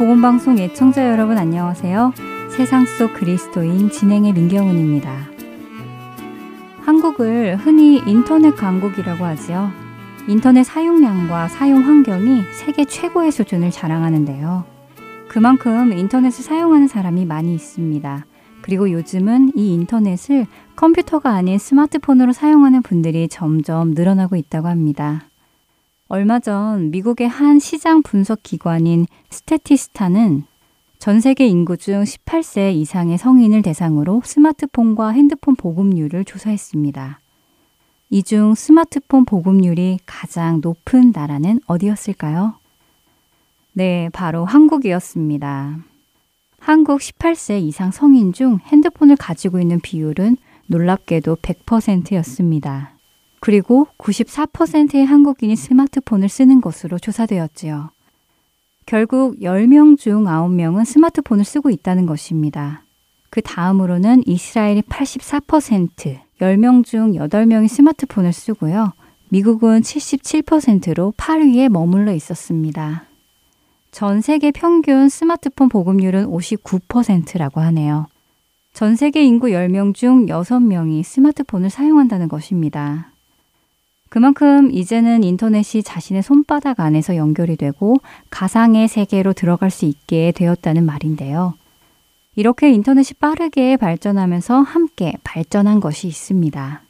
보건방송 애청자 여러분 안녕하세요. 세상 속 그리스도인 진행의 민경훈입니다. 한국을 흔히 인터넷 강국이라고 하지요. 인터넷 사용량과 사용 환경이 세계 최고의 수준을 자랑하는데요. 그만큼 인터넷을 사용하는 사람이 많이 있습니다. 그리고 요즘은 이 인터넷을 컴퓨터가 아닌 스마트폰으로 사용하는 분들이 점점 늘어나고 있다고 합니다. 얼마 전 미국의 한 시장 분석 기관인 스테티스타는 전 세계 인구 중 18세 이상의 성인을 대상으로 스마트폰과 핸드폰 보급률을 조사했습니다. 이 중 스마트폰 보급률이 가장 높은 나라는 어디였을까요? 네, 바로 한국이었습니다. 한국 18세 이상 성인 중 핸드폰을 가지고 있는 비율은 놀랍게도 100%였습니다. 그리고 94%의 한국인이 스마트폰을 쓰는 것으로 조사되었지요. 결국 10명 중 9명은 스마트폰을 쓰고 있다는 것입니다. 그 다음으로는 이스라엘이 84%, 10명 중 8명이 스마트폰을 쓰고요. 미국은 77%로 8위에 머물러 있었습니다. 전 세계 평균 스마트폰 보급률은 59%라고 하네요. 전 세계 인구 10명 중 6명이 스마트폰을 사용한다는 것입니다. 그만큼 이제는 인터넷이 자신의 손바닥 안에서 연결이 되고 가상의 세계로 들어갈 수 있게 되었다는 말인데요. 이렇게 인터넷이 빠르게 발전하면서 함께 발전한 것이 있습니다.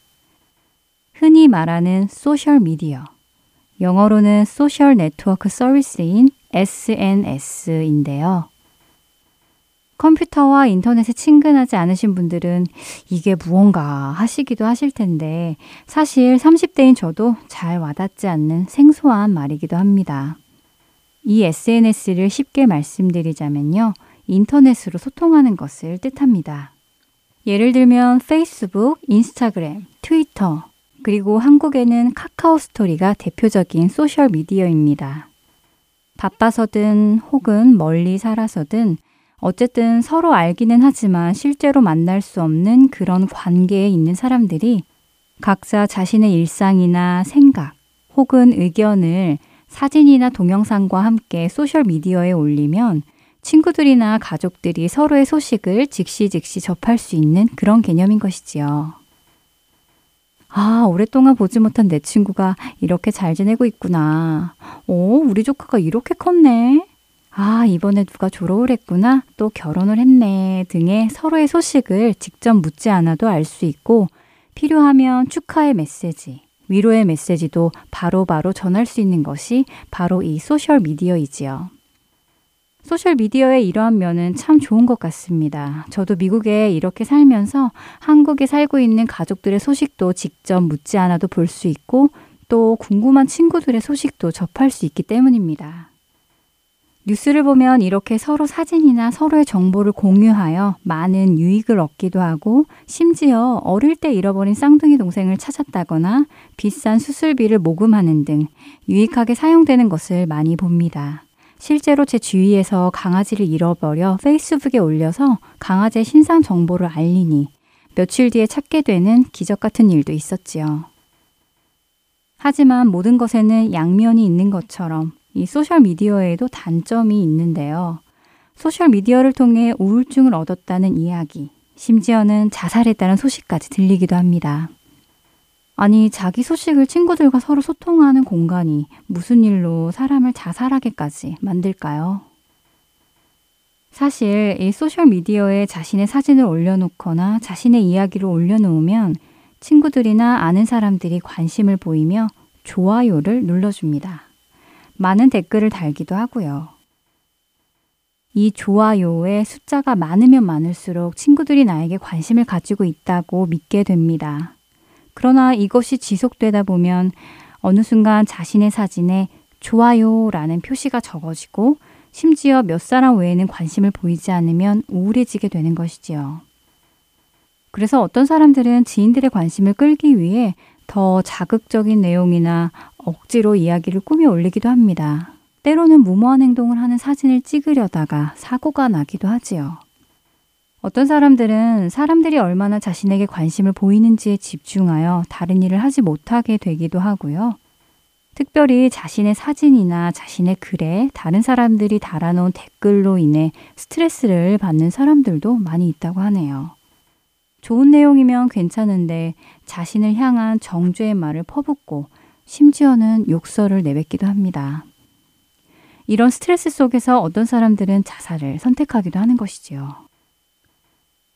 흔히 말하는 소셜 미디어. 영어로는 Social Network Service인 SNS인데요. 컴퓨터와 인터넷에 친근하지 않으신 분들은 이게 무언가 하시기도 하실 텐데 사실 30대인 저도 잘 와닿지 않는 생소한 말이기도 합니다. 이 SNS를 쉽게 말씀드리자면요. 인터넷으로 소통하는 것을 뜻합니다. 예를 들면 페이스북, 인스타그램, 트위터, 그리고 한국에는 카카오 스토리가 대표적인 소셜 미디어입니다. 바빠서든 혹은 멀리 살아서든 어쨌든 서로 알기는 하지만 실제로 만날 수 없는 그런 관계에 있는 사람들이 각자 자신의 일상이나 생각 혹은 의견을 사진이나 동영상과 함께 소셜미디어에 올리면 친구들이나 가족들이 서로의 소식을 즉시 즉시 접할 수 있는 그런 개념인 것이지요. 아, 오랫동안 보지 못한 내 친구가 이렇게 잘 지내고 있구나. 오, 우리 조카가 이렇게 컸네. 아, 이번에 누가 졸업을 했구나, 또 결혼을 했네 등의 서로의 소식을 직접 묻지 않아도 알 수 있고 필요하면 축하의 메시지, 위로의 메시지도 바로바로 바로 전할 수 있는 것이 바로 이 소셜 미디어이지요. 소셜 미디어의 이러한 면은 참 좋은 것 같습니다. 저도 미국에 이렇게 살면서 한국에 살고 있는 가족들의 소식도 직접 묻지 않아도 볼 수 있고 또 궁금한 친구들의 소식도 접할 수 있기 때문입니다. 뉴스를 보면 이렇게 서로 사진이나 서로의 정보를 공유하여 많은 유익을 얻기도 하고 심지어 어릴 때 잃어버린 쌍둥이 동생을 찾았다거나 비싼 수술비를 모금하는 등 유익하게 사용되는 것을 많이 봅니다. 실제로 제 주위에서 강아지를 잃어버려 페이스북에 올려서 강아지의 신상 정보를 알리니 며칠 뒤에 찾게 되는 기적 같은 일도 있었지요. 하지만 모든 것에는 양면이 있는 것처럼 이 소셜미디어에도 단점이 있는데요. 소셜미디어를 통해 우울증을 얻었다는 이야기, 심지어는 자살했다는 소식까지 들리기도 합니다. 아니, 자기 소식을 친구들과 서로 소통하는 공간이 무슨 일로 사람을 자살하게까지 만들까요? 사실 이 소셜미디어에 자신의 사진을 올려놓거나 자신의 이야기를 올려놓으면 친구들이나 아는 사람들이 관심을 보이며 좋아요를 눌러줍니다. 많은 댓글을 달기도 하고요. 이 좋아요의 숫자가 많으면 많을수록 친구들이 나에게 관심을 가지고 있다고 믿게 됩니다. 그러나 이것이 지속되다 보면 어느 순간 자신의 사진에 좋아요라는 표시가 적어지고 심지어 몇 사람 외에는 관심을 보이지 않으면 우울해지게 되는 것이지요. 그래서 어떤 사람들은 지인들의 관심을 끌기 위해 더 자극적인 내용이나 억지로 이야기를 꾸며 올리기도 합니다. 때로는 무모한 행동을 하는 사진을 찍으려다가 사고가 나기도 하지요. 어떤 사람들은 사람들이 얼마나 자신에게 관심을 보이는지에 집중하여 다른 일을 하지 못하게 되기도 하고요. 특별히 자신의 사진이나 자신의 글에 다른 사람들이 달아놓은 댓글로 인해 스트레스를 받는 사람들도 많이 있다고 하네요. 좋은 내용이면 괜찮은데 자신을 향한 정죄의 말을 퍼붓고 심지어는 욕설을 내뱉기도 합니다. 이런 스트레스 속에서 어떤 사람들은 자살을 선택하기도 하는 것이지요.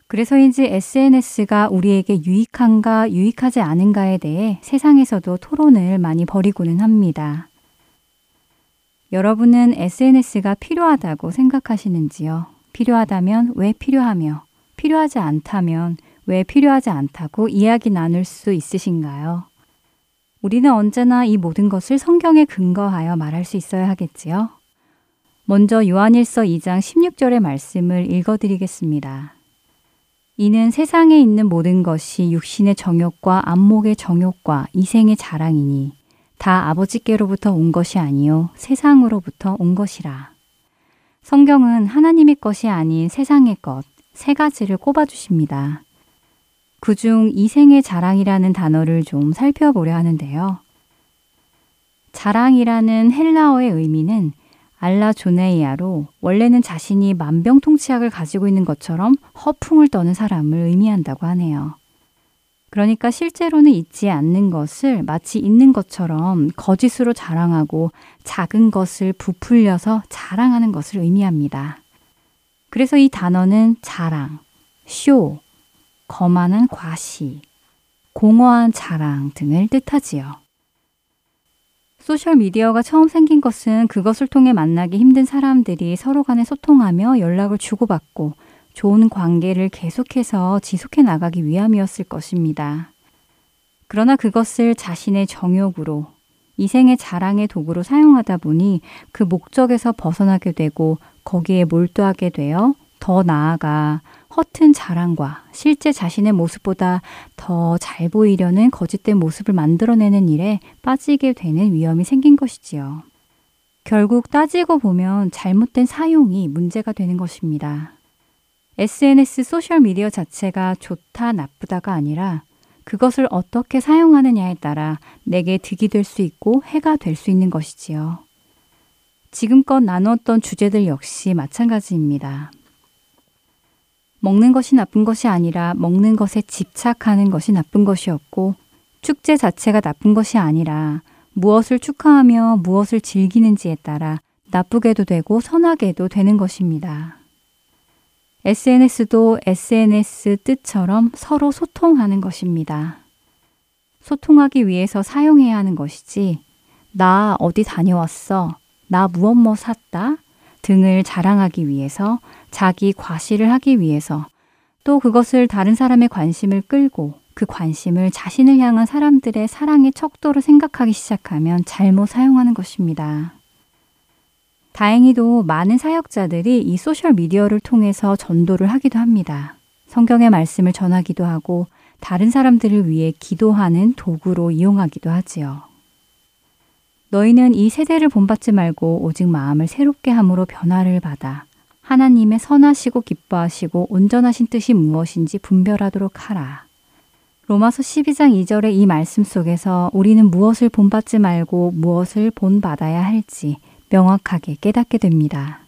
그래서인지 SNS가 우리에게 유익한가 유익하지 않은가에 대해 세상에서도 토론을 많이 벌이고는 합니다. 여러분은 SNS가 필요하다고 생각하시는지요? 필요하다면 왜 필요하며, 필요하지 않다면 왜 필요하지 않다고 이야기 나눌 수 있으신가요? 우리는 언제나 이 모든 것을 성경에 근거하여 말할 수 있어야 하겠지요? 먼저 요한일서 2장 16절의 말씀을 읽어드리겠습니다. 이는 세상에 있는 모든 것이 육신의 정욕과 안목의 정욕과 이생의 자랑이니 다 아버지께로부터 온 것이 아니요 세상으로부터 온 것이라. 성경은 하나님의 것이 아닌 세상의 것 세 가지를 꼽아 주십니다. 그중 이생의 자랑이라는 단어를 좀 살펴보려 하는데요. 자랑이라는 헬라어의 의미는 알라 조네이아로 원래는 자신이 만병통치약을 가지고 있는 것처럼 허풍을 떠는 사람을 의미한다고 하네요. 그러니까 실제로는 있지 않는 것을 마치 있는 것처럼 거짓으로 자랑하고 작은 것을 부풀려서 자랑하는 것을 의미합니다. 그래서 이 단어는 자랑, 쇼, 거만한 과시, 공허한 자랑 등을 뜻하지요. 소셜미디어가 처음 생긴 것은 그것을 통해 만나기 힘든 사람들이 서로 간에 소통하며 연락을 주고받고 좋은 관계를 계속해서 지속해 나가기 위함이었을 것입니다. 그러나 그것을 자신의 정욕으로 이생의 자랑의 도구로 사용하다 보니 그 목적에서 벗어나게 되고 거기에 몰두하게 되어 더 나아가 허튼 자랑과 실제 자신의 모습보다 더 잘 보이려는 거짓된 모습을 만들어내는 일에 빠지게 되는 위험이 생긴 것이지요. 결국 따지고 보면 잘못된 사용이 문제가 되는 것입니다. SNS 소셜미디어 자체가 좋다, 나쁘다가 아니라 그것을 어떻게 사용하느냐에 따라 내게 득이 될 수 있고 해가 될 수 있는 것이지요. 지금껏 나누었던 주제들 역시 마찬가지입니다. 먹는 것이 나쁜 것이 아니라 먹는 것에 집착하는 것이 나쁜 것이었고 축제 자체가 나쁜 것이 아니라 무엇을 축하하며 무엇을 즐기는지에 따라 나쁘게도 되고 선하게도 되는 것입니다. SNS도 SNS 뜻처럼 서로 소통하는 것입니다. 소통하기 위해서 사용해야 하는 것이지, 나 어디 다녀왔어, 나 무엇 뭐 샀다, 등을 자랑하기 위해서 자기 과시를 하기 위해서 또 그것을 다른 사람의 관심을 끌고 그 관심을 자신을 향한 사람들의 사랑의 척도로 생각하기 시작하면 잘못 사용하는 것입니다. 다행히도 많은 사역자들이 이 소셜미디어를 통해서 전도를 하기도 합니다. 성경의 말씀을 전하기도 하고 다른 사람들을 위해 기도하는 도구로 이용하기도 하지요. 너희는 이 세대를 본받지 말고 오직 마음을 새롭게 함으로 변화를 받아 하나님의 선하시고 기뻐하시고 온전하신 뜻이 무엇인지 분별하도록 하라. 로마서 12장 2절의 이 말씀 속에서 우리는 무엇을 본받지 말고 무엇을 본받아야 할지 명확하게 깨닫게 됩니다.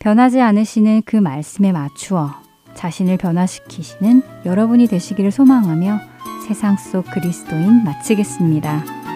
변하지 않으시는 그 말씀에 맞추어 자신을 변화시키시는 여러분이 되시기를 소망하며 세상 속 그리스도인 마치겠습니다.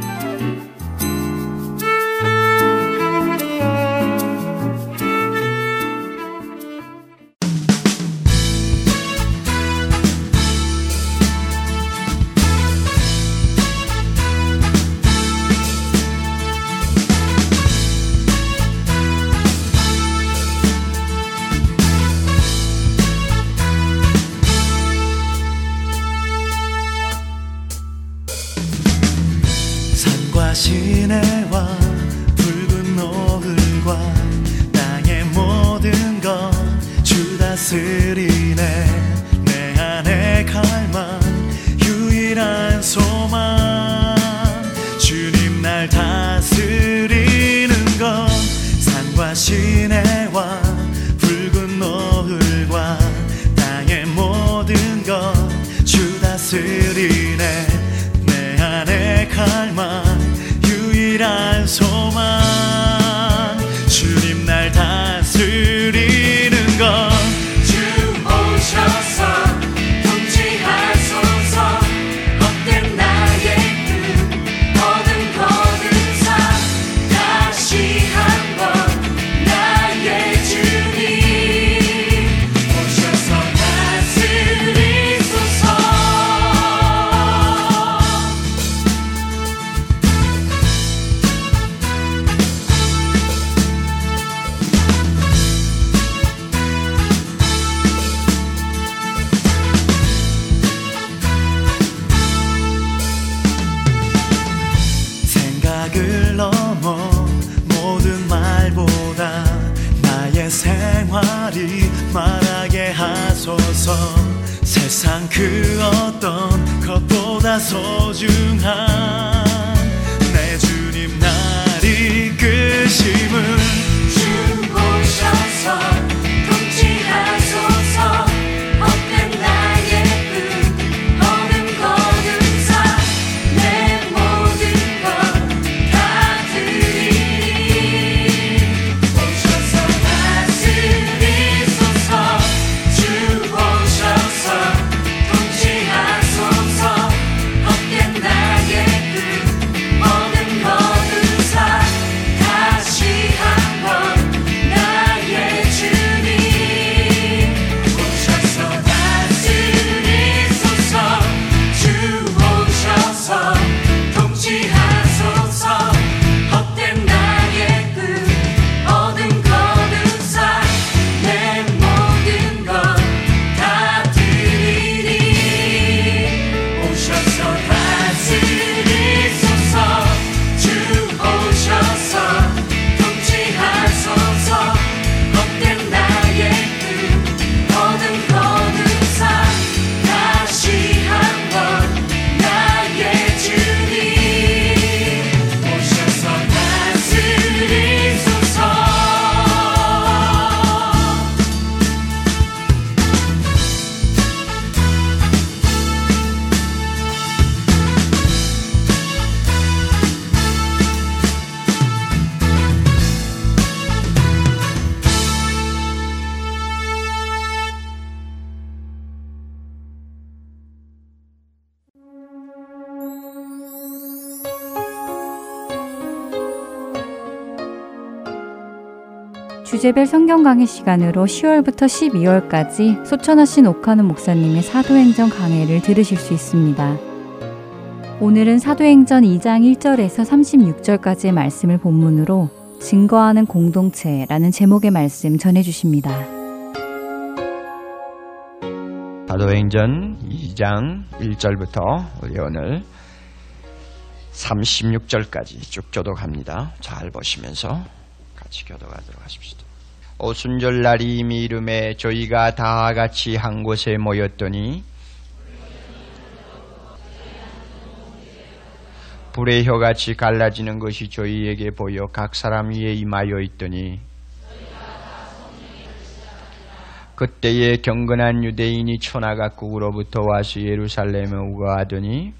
다스리네. 내 안에 갈망 유일한 소망. 주님 날 다스리는 것 산과 시내와 붉은 노을과 땅의 모든 것 주 다스리네. 내 안에 갈망 유일한 소망 주제별 성경 강의 시간으로 10월부터 12월까지 소천하신 오카노 목사님의 사도행전 강해를 들으실 수 있습니다. 오늘은 사도행전 2장 1절에서 36절까지의 말씀을 본문으로 증거하는 공동체라는 제목의 말씀 전해 주십니다. 사도행전 2장 1절부터 우리 오늘 36절까지 쭉 교독합니다. 잘 보시면서 같이 교독하도록 하십시다. 오순절 날이 이미 이름에 저희가 다 같이 한 곳에 모였더니 불의 혀같이 갈라지는 것이 저희에게 보여 각 사람 위에 임하여 있더니 그때에 경건한 유대인이 천하각국으로부터 와서 예루살렘에 우거하더니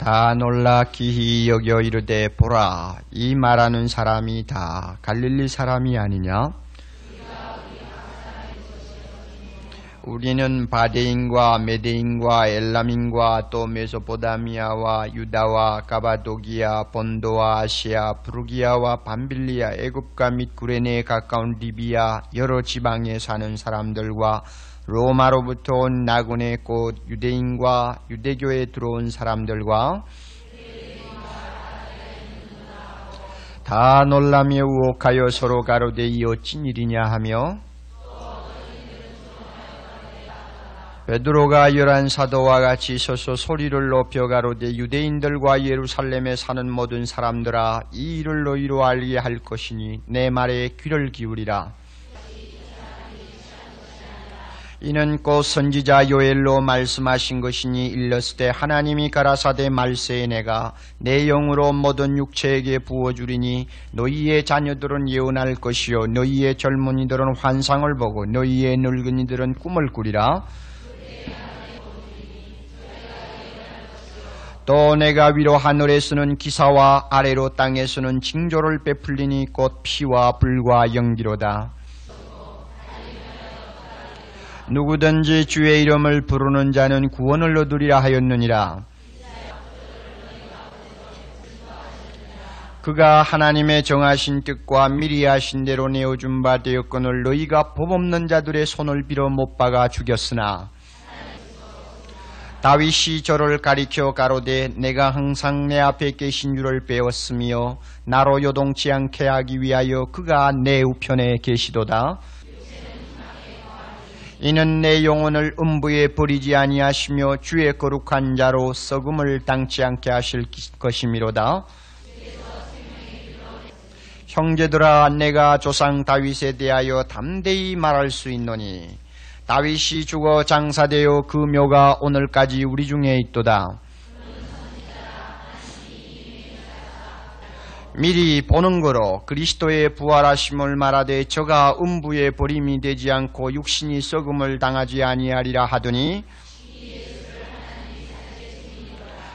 다 놀라 기히 여겨 이르되 보라 이 말하는 사람이 다 갈릴리 사람이 아니냐? 우리는 바데인과 메데인과 엘람인과 또 메소포다미아와 유다와 가바도기아 본도와 아시아 부르기아와 밤빌리아 애굽과 및 구레네에 가까운 리비아 여러 지방에 사는 사람들과 로마로부터 온 나군의 꽃 유대인과 유대교에 들어온 사람들과 다 놀라며 우혹하여 서로 가로되 이 어찐 일이냐 하며 베드로가 열한 사도와 같이 서서 소리를 높여 가로되 유대인들과 예루살렘에 사는 모든 사람들아 이 일을 너희로 알게 할 것이니 내 말에 귀를 기울이라. 이는 곧 선지자 요엘로 말씀하신 것이니 일렀을 때 하나님이 가라사대 말세에 내가 내 영으로 모든 육체에게 부어주리니 너희의 자녀들은 예언할 것이요 너희의 젊은이들은 환상을 보고 너희의 늙은이들은 꿈을 꾸리라. 또 내가 위로 하늘에서는 기사와 아래로 땅에서는 징조를 베풀리니 곧 피와 불과 연기로다 누구든지 주의 이름을 부르는 자는 구원을 얻으리라 하였느니라. 그가 하나님의 정하신 뜻과 미리 하신 대로 내어준 바 되었거늘 너희가 법 없는 자들의 손을 빌어 못 박아 죽였으나 다윗이 저를 가리켜 가로되 내가 항상 내 앞에 계신 줄을 배웠으며 나로 요동치 않게 하기 위하여 그가 내 우편에 계시도다. 이는 내 영혼을 음부에 버리지 아니하시며 주의 거룩한 자로 썩음을 당치 않게 하실 것이미로다. 형제들아 내가 조상 다윗에 대하여 담대히 말할 수 있노니 다윗이 죽어 장사되어 그 묘가 오늘까지 우리 중에 있도다. 미리 보는 거로 그리스도의 부활하심을 말하되 저가 음부의 버림이 되지 않고 육신이 썩음을 당하지 아니하리라 하더니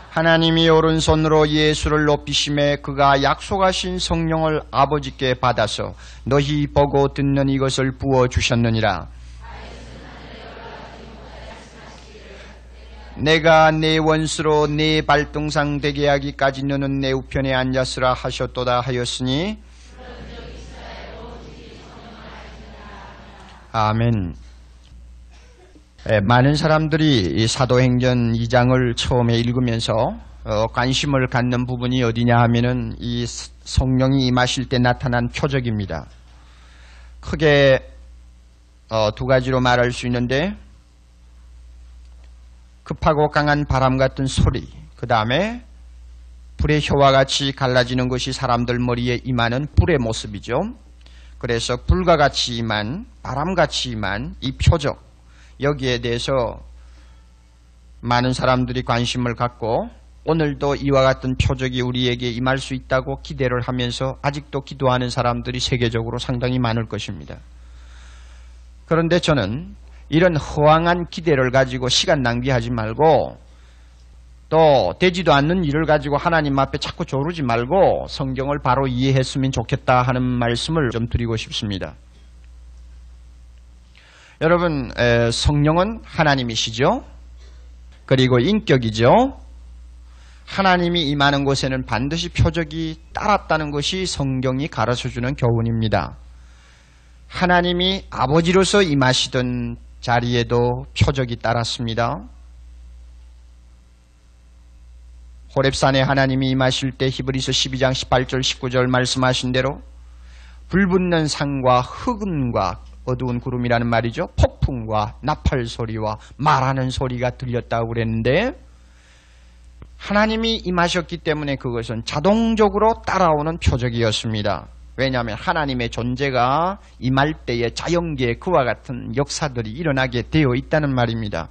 하나님이 오른손으로 예수를 높이심에 그가 약속하신 성령을 아버지께 받아서 너희 보고 듣는 이것을 부어 주셨느니라. 내가 내 원수로 내 발등상 되게 하기까지 너는 내 우편에 앉았으라 하셨도다 하였으니 아멘. 예, 많은 사람들이 이 사도행전 2장을 처음에 읽으면서 어, 관심을 갖는 부분이 어디냐 하면은 이 성령이 임하실 때 나타난 표적입니다. 크게 어, 두 가지로 말할 수 있는데 급하고 강한 바람 같은 소리, 그 다음에 불의 혀와 같이 갈라지는 것이 사람들 머리에 임하는 불의 모습이죠. 그래서 불과 같이 임한, 바람같이 임한 이 표적, 여기에 대해서 많은 사람들이 관심을 갖고 오늘도 이와 같은 표적이 우리에게 임할 수 있다고 기대를 하면서 아직도 기도하는 사람들이 세계적으로 상당히 많을 것입니다. 그런데 저는 이런 허황한 기대를 가지고 시간 낭비하지 말고 또 되지도 않는 일을 가지고 하나님 앞에 자꾸 조르지 말고 성경을 바로 이해했으면 좋겠다 하는 말씀을 좀 드리고 싶습니다. 여러분 성령은 하나님이시죠. 그리고 인격이죠. 하나님이 임하는 곳에는 반드시 표적이 따랐다는 것이 성경이 가르쳐주는 교훈입니다. 하나님이 아버지로서 임하시던 자리에도 표적이 따랐습니다. 호랩산에 하나님이 임하실 때 히브리서 12장 18절 19절 말씀하신 대로 불붙는 산과 흑은과 어두운 구름이라는 말이죠. 폭풍과 나팔 소리와 말하는 소리가 들렸다고 그랬는데 하나님이 임하셨기 때문에 그것은 자동적으로 따라오는 표적이었습니다. 왜냐하면 하나님의 존재가 임할 때에 자연계에 그와 같은 역사들이 일어나게 되어 있다는 말입니다.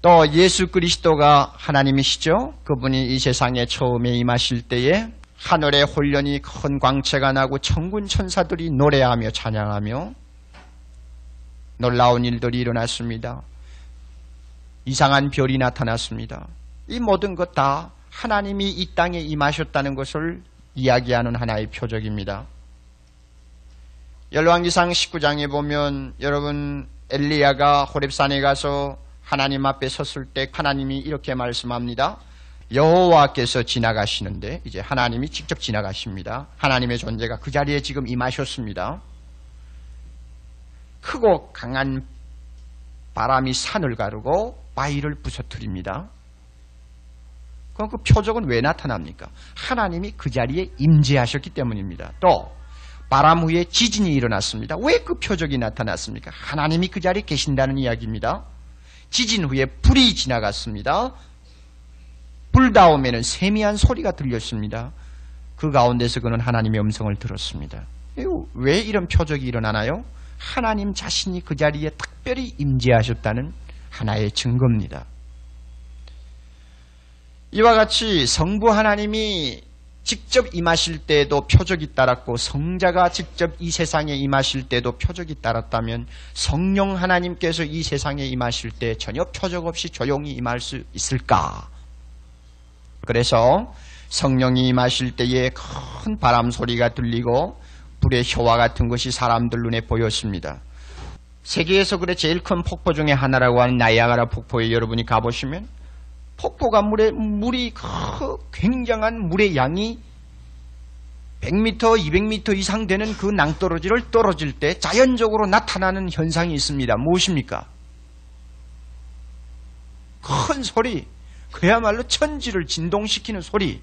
또 예수 그리스도가 하나님이시죠. 그분이 이 세상에 처음에 임하실 때에 하늘에 홀련히 큰 광채가 나고 천군 천사들이 노래하며 찬양하며 놀라운 일들이 일어났습니다. 이상한 별이 나타났습니다. 이 모든 것 다 하나님이 이 땅에 임하셨다는 것을 이야기하는 하나의 표적입니다. 열왕기상 19장에 보면 여러분 엘리야가 호렙산에 가서 하나님 앞에 섰을 때 하나님이 이렇게 말씀합니다. 여호와께서 지나가시는데 이제 하나님이 직접 지나가십니다. 하나님의 존재가 그 자리에 지금 임하셨습니다. 크고 강한 바람이 산을 가르고 바위를 부서뜨립니다. 그럼 그 표적은 왜 나타납니까? 하나님이 그 자리에 임재하셨기 때문입니다. 또 바람 후에 지진이 일어났습니다. 왜 그 표적이 나타났습니까? 하나님이 그 자리에 계신다는 이야기입니다. 지진 후에 불이 지나갔습니다. 불 다음에는 세미한 소리가 들렸습니다. 그 가운데서 그는 하나님의 음성을 들었습니다. 왜 이런 표적이 일어나나요? 하나님 자신이 그 자리에 특별히 임재하셨다는 하나의 증거입니다. 이와 같이 성부 하나님이 직접 임하실 때에도 표적이 따랐고 성자가 직접 이 세상에 임하실 때도 표적이 따랐다면 성령 하나님께서 이 세상에 임하실 때 전혀 표적 없이 조용히 임할 수 있을까? 그래서 성령이 임하실 때에 큰 바람 소리가 들리고 불의 효와 같은 것이 사람들 눈에 보였습니다. 세계에서 그래 제일 큰 폭포 중에 하나라고 하는 나이아가라 폭포에 여러분이 가보시면 폭포가 물에 물이 그 굉장한 물의 양이 100m, 200m 이상 되는 그 낭떠러지를 떨어질 때 자연적으로 나타나는 현상이 있습니다. 무엇입니까? 큰 소리, 그야말로 천지를 진동시키는 소리.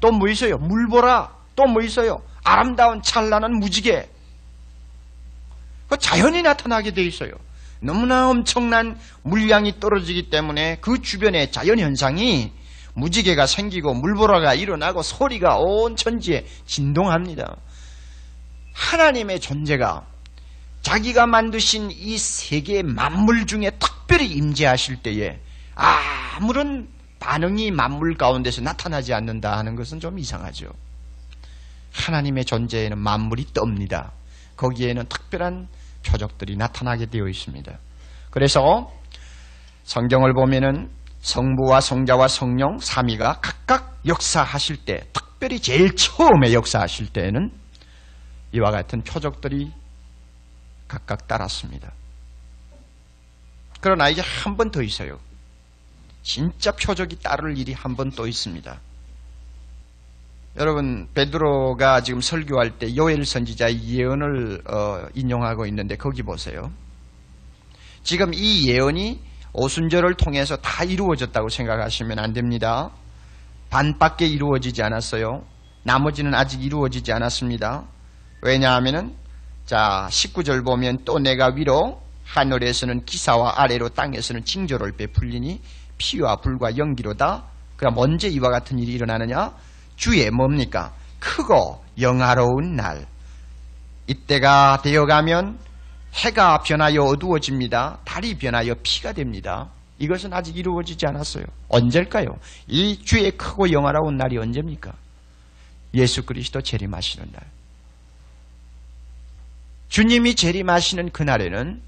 또 뭐 있어요? 물보라. 또 뭐 있어요? 아름다운 찬란한 무지개. 그 자연이 나타나게 돼 있어요. 너무나 엄청난 물량이 떨어지기 때문에 그 주변의 자연 현상이 무지개가 생기고 물보라가 일어나고 소리가 온 천지에 진동합니다. 하나님의 존재가 자기가 만드신 이 세계 만물 중에 특별히 임재하실 때에 아무런 반응이 만물 가운데서 나타나지 않는다 하는 것은 좀 이상하죠. 하나님의 존재에는 만물이 떱니다. 거기에는 특별한 표적들이 나타나게 되어 있습니다. 그래서 성경을 보면은 성부와 성자와 성령 삼위가 각각 역사하실 때 특별히 제일 처음에 역사하실 때에는 이와 같은 표적들이 각각 따랐습니다. 그러나 이제 한 번 더 있어요. 진짜 표적이 따를 일이 한 번 또 있습니다. 여러분 베드로가 지금 설교할 때 요엘 선지자의 예언을 어, 인용하고 있는데 거기 보세요. 지금 이 예언이 오순절을 통해서 다 이루어졌다고 생각하시면 안 됩니다. 반밖에 이루어지지 않았어요. 나머지는 아직 이루어지지 않았습니다. 왜냐하면은 자 19절 보면 또 내가 위로 하늘에서는 기사와 아래로 땅에서는 징조를 베풀리니 피와 불과 연기로다. 그럼 언제 이와 같은 일이 일어나느냐? 주의 뭡니까? 크고 영화로운 날. 이때가 되어가면 해가 변하여 어두워집니다. 달이 변하여 피가 됩니다. 이것은 아직 이루어지지 않았어요. 언제일까요? 이 주의 크고 영화로운 날이 언제입니까? 예수 그리스도 재림하시는 날. 주님이 재림하시는 그날에는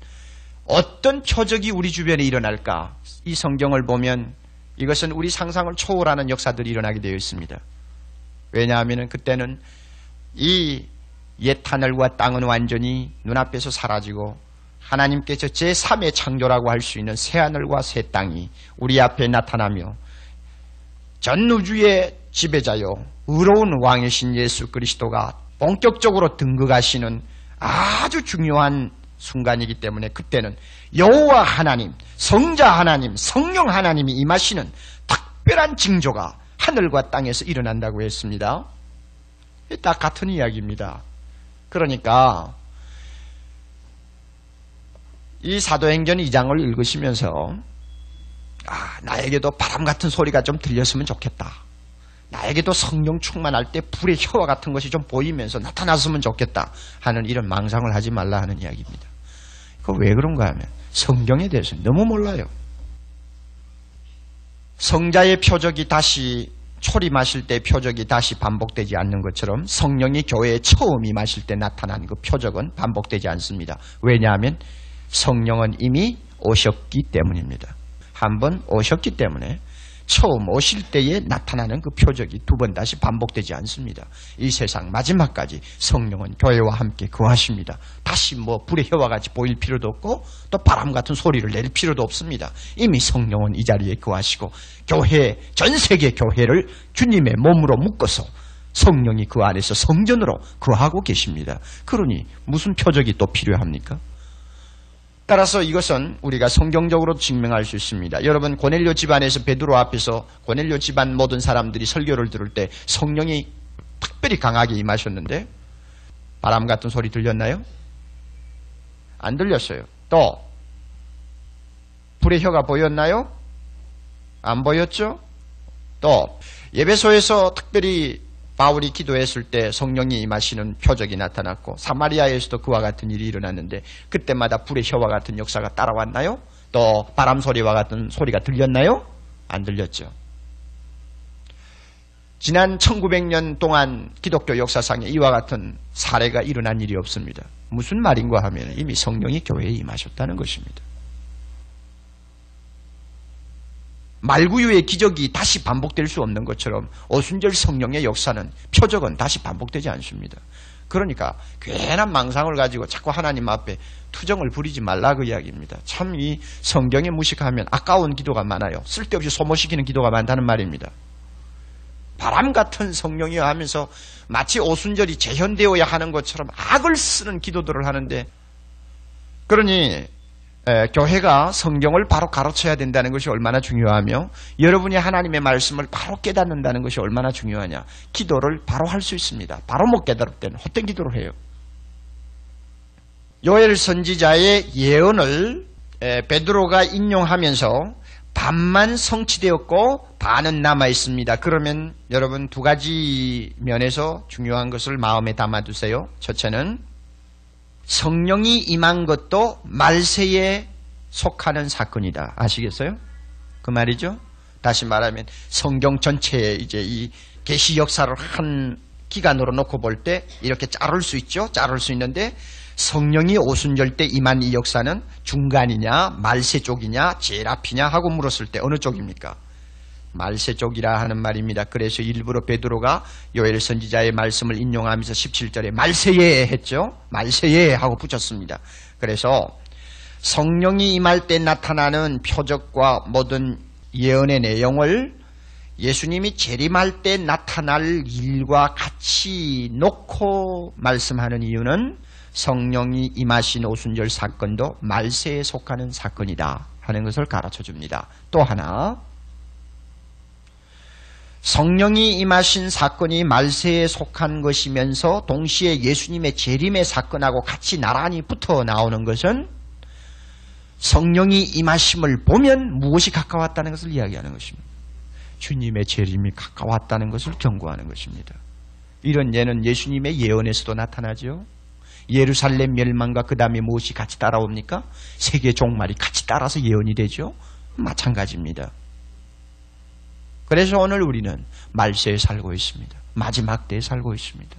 어떤 표적이 우리 주변에 일어날까? 이 성경을 보면 이것은 우리 상상을 초월하는 역사들이 일어나게 되어 있습니다. 왜냐하면 그때는 이 옛 하늘과 땅은 완전히 눈앞에서 사라지고 하나님께서 제3의 창조라고 할 수 있는 새 하늘과 새 땅이 우리 앞에 나타나며 전 우주의 지배자요 의로운 왕이신 예수 그리스도가 본격적으로 등극하시는 아주 중요한 순간이기 때문에 그때는 여호와 하나님, 성자 하나님, 성령 하나님이 임하시는 특별한 징조가 하늘과 땅에서 일어난다고 했습니다. 딱 같은 이야기입니다. 그러니까 이 사도행전 2장을 읽으시면서 아, 나에게도 바람 같은 소리가 좀 들렸으면 좋겠다. 나에게도 성령 충만할 때 불의 혀와 같은 것이 좀 보이면서 나타났으면 좋겠다 하는 이런 망상을 하지 말라 하는 이야기입니다. 그 왜 그런가 하면 성경에 대해서 너무 몰라요. 성자의 표적이 다시 초리 마실 때 표적이 다시 반복되지 않는 것처럼 성령이 교회에 처음 임하실 때 나타난 그 표적은 반복되지 않습니다. 왜냐하면 성령은 이미 오셨기 때문입니다. 한번 오셨기 때문에 처음 오실 때에 나타나는 그 표적이 두 번 다시 반복되지 않습니다. 이 세상 마지막까지 성령은 교회와 함께 거하십니다. 다시 뭐 불의 혀와 같이 보일 필요도 없고 또 바람 같은 소리를 낼 필요도 없습니다. 이미 성령은 이 자리에 거하시고 교회 전 세계 교회를 주님의 몸으로 묶어서 성령이 그 안에서 성전으로 거하고 계십니다. 그러니 무슨 표적이 또 필요합니까? 따라서 이것은 우리가 성경적으로 증명할 수 있습니다. 여러분 고넬료 집안에서 베드로 앞에서 고넬료 집안 모든 사람들이 설교를 들을 때 성령이 특별히 강하게 임하셨는데 바람 같은 소리 들렸나요? 안 들렸어요. 또 불의 혀가 보였나요? 안 보였죠? 또 예배소에서 특별히 바울이 기도했을 때 성령이 임하시는 표적이 나타났고 사마리아에서도 그와 같은 일이 일어났는데 그때마다 불의 혀와 같은 역사가 따라왔나요? 또 바람 소리와 같은 소리가 들렸나요? 안 들렸죠. 지난 1900년 동안 기독교 역사상에 이와 같은 사례가 일어난 일이 없습니다. 무슨 말인가 하면 이미 성령이 교회에 임하셨다는 것입니다. 말구유의 기적이 다시 반복될 수 없는 것처럼 오순절 성령의 역사는 표적은 다시 반복되지 않습니다. 그러니까 괜한 망상을 가지고 자꾸 하나님 앞에 투정을 부리지 말라 그 이야기입니다. 참 이 성경에 무식하면 아까운 기도가 많아요. 쓸데없이 소모시키는 기도가 많다는 말입니다. 바람 같은 성령이여 하면서 마치 오순절이 재현되어야 하는 것처럼 악을 쓰는 기도들을 하는데 그러니 에, 교회가 성경을 바로 가르쳐야 된다는 것이 얼마나 중요하며 여러분이 하나님의 말씀을 바로 깨닫는다는 것이 얼마나 중요하냐. 기도를 바로 할 수 있습니다. 바로 못 깨달을 때는 헛된 기도를 해요. 요엘 선지자의 예언을 에, 베드로가 인용하면서 반만 성취되었고 반은 남아 있습니다. 그러면 여러분 두 가지 면에서 중요한 것을 마음에 담아두세요. 첫째는 성령이 임한 것도 말세에 속하는 사건이다. 아시겠어요? 그 말이죠. 다시 말하면 성경 전체에 이제 이 계시 역사를 한 기간으로 놓고 볼 때 이렇게 자를 수 있죠. 자를 수 있는데 성령이 오순절 때 임한 이 역사는 중간이냐, 말세 쪽이냐, 제일 앞이냐 하고 물었을 때 어느 쪽입니까? 말세 쪽이라 하는 말입니다. 그래서 일부러 베드로가 요엘 선지자의 말씀을 인용하면서 17절에 말세에 했죠. 말세에 하고 붙였습니다. 그래서 성령이 임할 때 나타나는 표적과 모든 예언의 내용을 예수님이 재림할 때 나타날 일과 같이 놓고 말씀하는 이유는 성령이 임하신 오순절 사건도 말세에 속하는 사건이다 하는 것을 가르쳐 줍니다. 또 하나 성령이 임하신 사건이 말세에 속한 것이면서 동시에 예수님의 재림의 사건하고 같이 나란히 붙어 나오는 것은 성령이 임하심을 보면 무엇이 가까웠다는 것을 이야기하는 것입니다. 주님의 재림이 가까웠다는 것을 경고하는 것입니다. 이런 예는 예수님의 예언에서도 나타나죠. 예루살렘 멸망과 그 다음에 무엇이 같이 따라옵니까? 세계 종말이 같이 따라서 예언이 되죠. 마찬가지입니다. 그래서 오늘 우리는 말세에 살고 있습니다. 마지막 때에 살고 있습니다.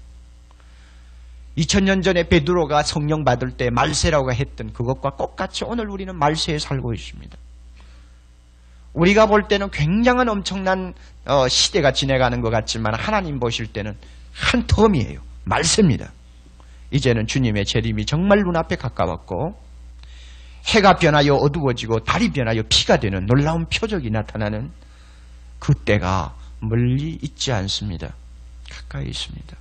2000년 전에 베드로가 성령 받을 때 말세라고 했던 그것과 똑같이 오늘 우리는 말세에 살고 있습니다. 우리가 볼 때는 굉장한 엄청난 어, 시대가 지내가는 것 같지만 하나님 보실 때는 한 텀이에요. 말세입니다. 이제는 주님의 재림이 정말 눈앞에 가까웠고 해가 변하여 어두워지고 달이 변하여 피가 되는 놀라운 표적이 나타나는 그 때가 멀리 있지 않습니다. 가까이 있습니다.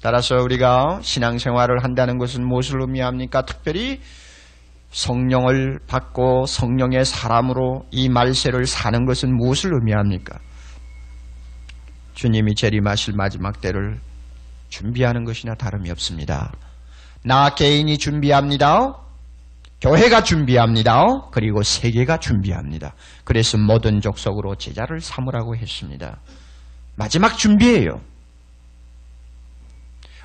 따라서 우리가 신앙생활을 한다는 것은 무엇을 의미합니까? 특별히 성령을 받고 성령의 사람으로 이 말세를 사는 것은 무엇을 의미합니까? 주님이 재림하실 마지막 때를 준비하는 것이나 다름이 없습니다. 나 개인이 준비합니다. 교회가 준비합니다. 그리고 세계가 준비합니다. 그래서 모든 족속으로 제자를 삼으라고 했습니다. 마지막 준비예요.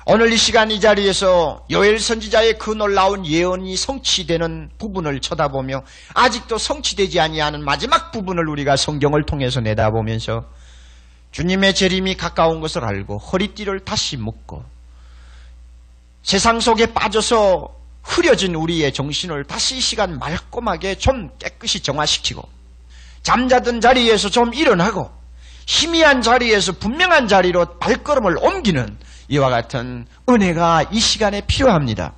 오늘 이 시간 이 자리에서 요엘 선지자의 그 놀라운 예언이 성취되는 부분을 쳐다보며 아직도 성취되지 아니하는 마지막 부분을 우리가 성경을 통해서 내다보면서 주님의 재림이 가까운 것을 알고 허리띠를 다시 묶고 세상 속에 빠져서 흐려진 우리의 정신을 다시 이 시간 말끔하게 좀 깨끗이 정화시키고 잠자던 자리에서 좀 일어나고 희미한 자리에서 분명한 자리로 발걸음을 옮기는 이와 같은 은혜가 이 시간에 필요합니다.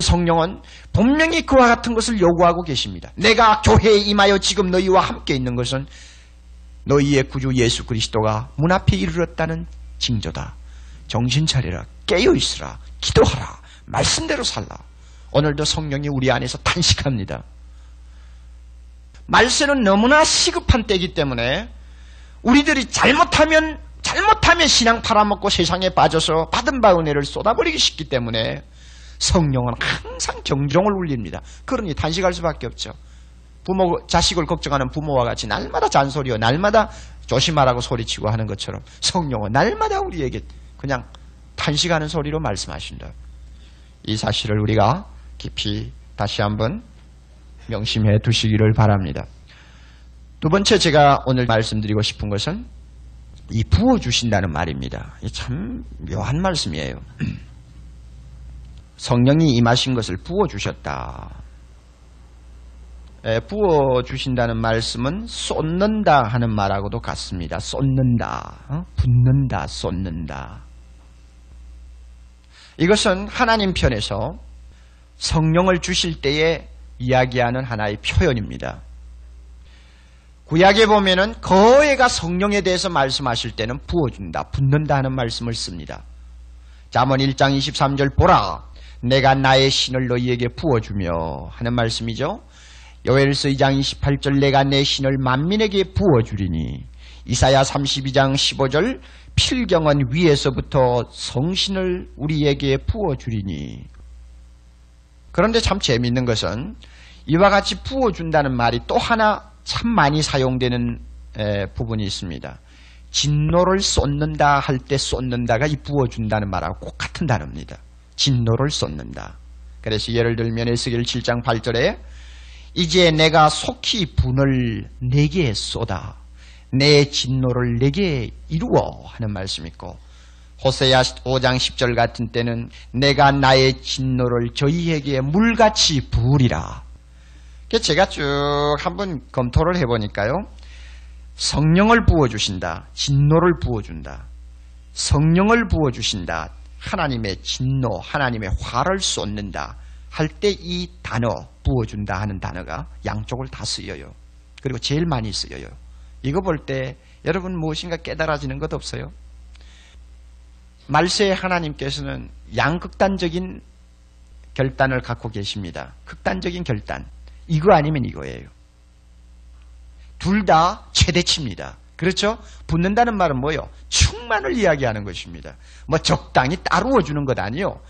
성령은 분명히 그와 같은 것을 요구하고 계십니다. 내가 교회에 임하여 지금 너희와 함께 있는 것은 너희의 구주 예수 그리스도가 문 앞에 이르렀다는 징조다. 정신 차리라. 깨어 있으라. 기도하라. 말씀대로 살라. 오늘도 성령이 우리 안에서 탄식합니다. 말세는 너무나 시급한 때이기 때문에 우리들이 잘못하면 잘못하면 신앙 팔아먹고 세상에 빠져서 받은 바 은혜를 쏟아버리기 쉽기 때문에 성령은 항상 경종을 울립니다. 그러니 단식할 수밖에 없죠. 부모, 자식을 걱정하는 부모와 같이 날마다 잔소리요, 날마다 조심하라고 소리치고 하는 것처럼 성령은 날마다 우리에게 그냥 탄식하는 소리로 말씀하신다. 이 사실을 우리가 깊이 다시 한번 명심해 두시기를 바랍니다. 두 번째 제가 오늘 말씀드리고 싶은 것은 이 부어주신다는 말입니다. 이참 묘한 말씀이에요. 성령이 임하신 것을 부어주셨다. 에, 부어주신다는 말씀은 쏟는다 하는 말하고도 같습니다. 쏟는다, 어? 붓는다, 쏟는다. 이것은 하나님 편에서 성령을 주실 때에 이야기하는 하나의 표현입니다. 구약에 보면은 거해가 성령에 대해서 말씀하실 때는 부어준다, 붓는다 하는 말씀을 씁니다. 잠언 1장 23절 보라 내가 나의 신을 너희에게 부어주며 하는 말씀이죠. 요엘서 2장 28절 내가 내 신을 만민에게 부어주리니 이사야 32장 15절 필경은 위에서부터 성신을 우리에게 부어주리니 그런데 참 재미있는 것은 이와 같이 부어준다는 말이 또 하나 참 많이 사용되는 에, 부분이 있습니다. 진노를 쏟는다 할 때 쏟는다가 이 부어준다는 말하고 꼭 같은 단어입니다. 진노를 쏟는다. 그래서 예를 들면 에스겔 7장 8절에 이제 내가 속히 분을 내게 쏟아 내 진노를 내게 이루어 하는 말씀이 있고 호세야 5장 10절 같은 때는 내가 나의 진노를 저희에게 물같이 부으리라. 제가 쭉 한번 검토를 해보니까요. 성령을 부어주신다. 진노를 부어준다. 성령을 부어주신다. 하나님의 진노, 하나님의 화를 쏟는다. 할 때 이 단어, 부어준다 하는 단어가 양쪽을 다 쓰여요. 그리고 제일 많이 쓰여요. 이거 볼 때 여러분 무엇인가 깨달아지는 것 없어요? 말세에 하나님께서는 양극단적인 결단을 갖고 계십니다. 극단적인 결단. 이거 아니면 이거예요. 둘 다 최대치입니다. 그렇죠? 붙는다는 말은 뭐요? 충만을 이야기하는 것입니다. 뭐 적당히 따루어 주는 것 아니요.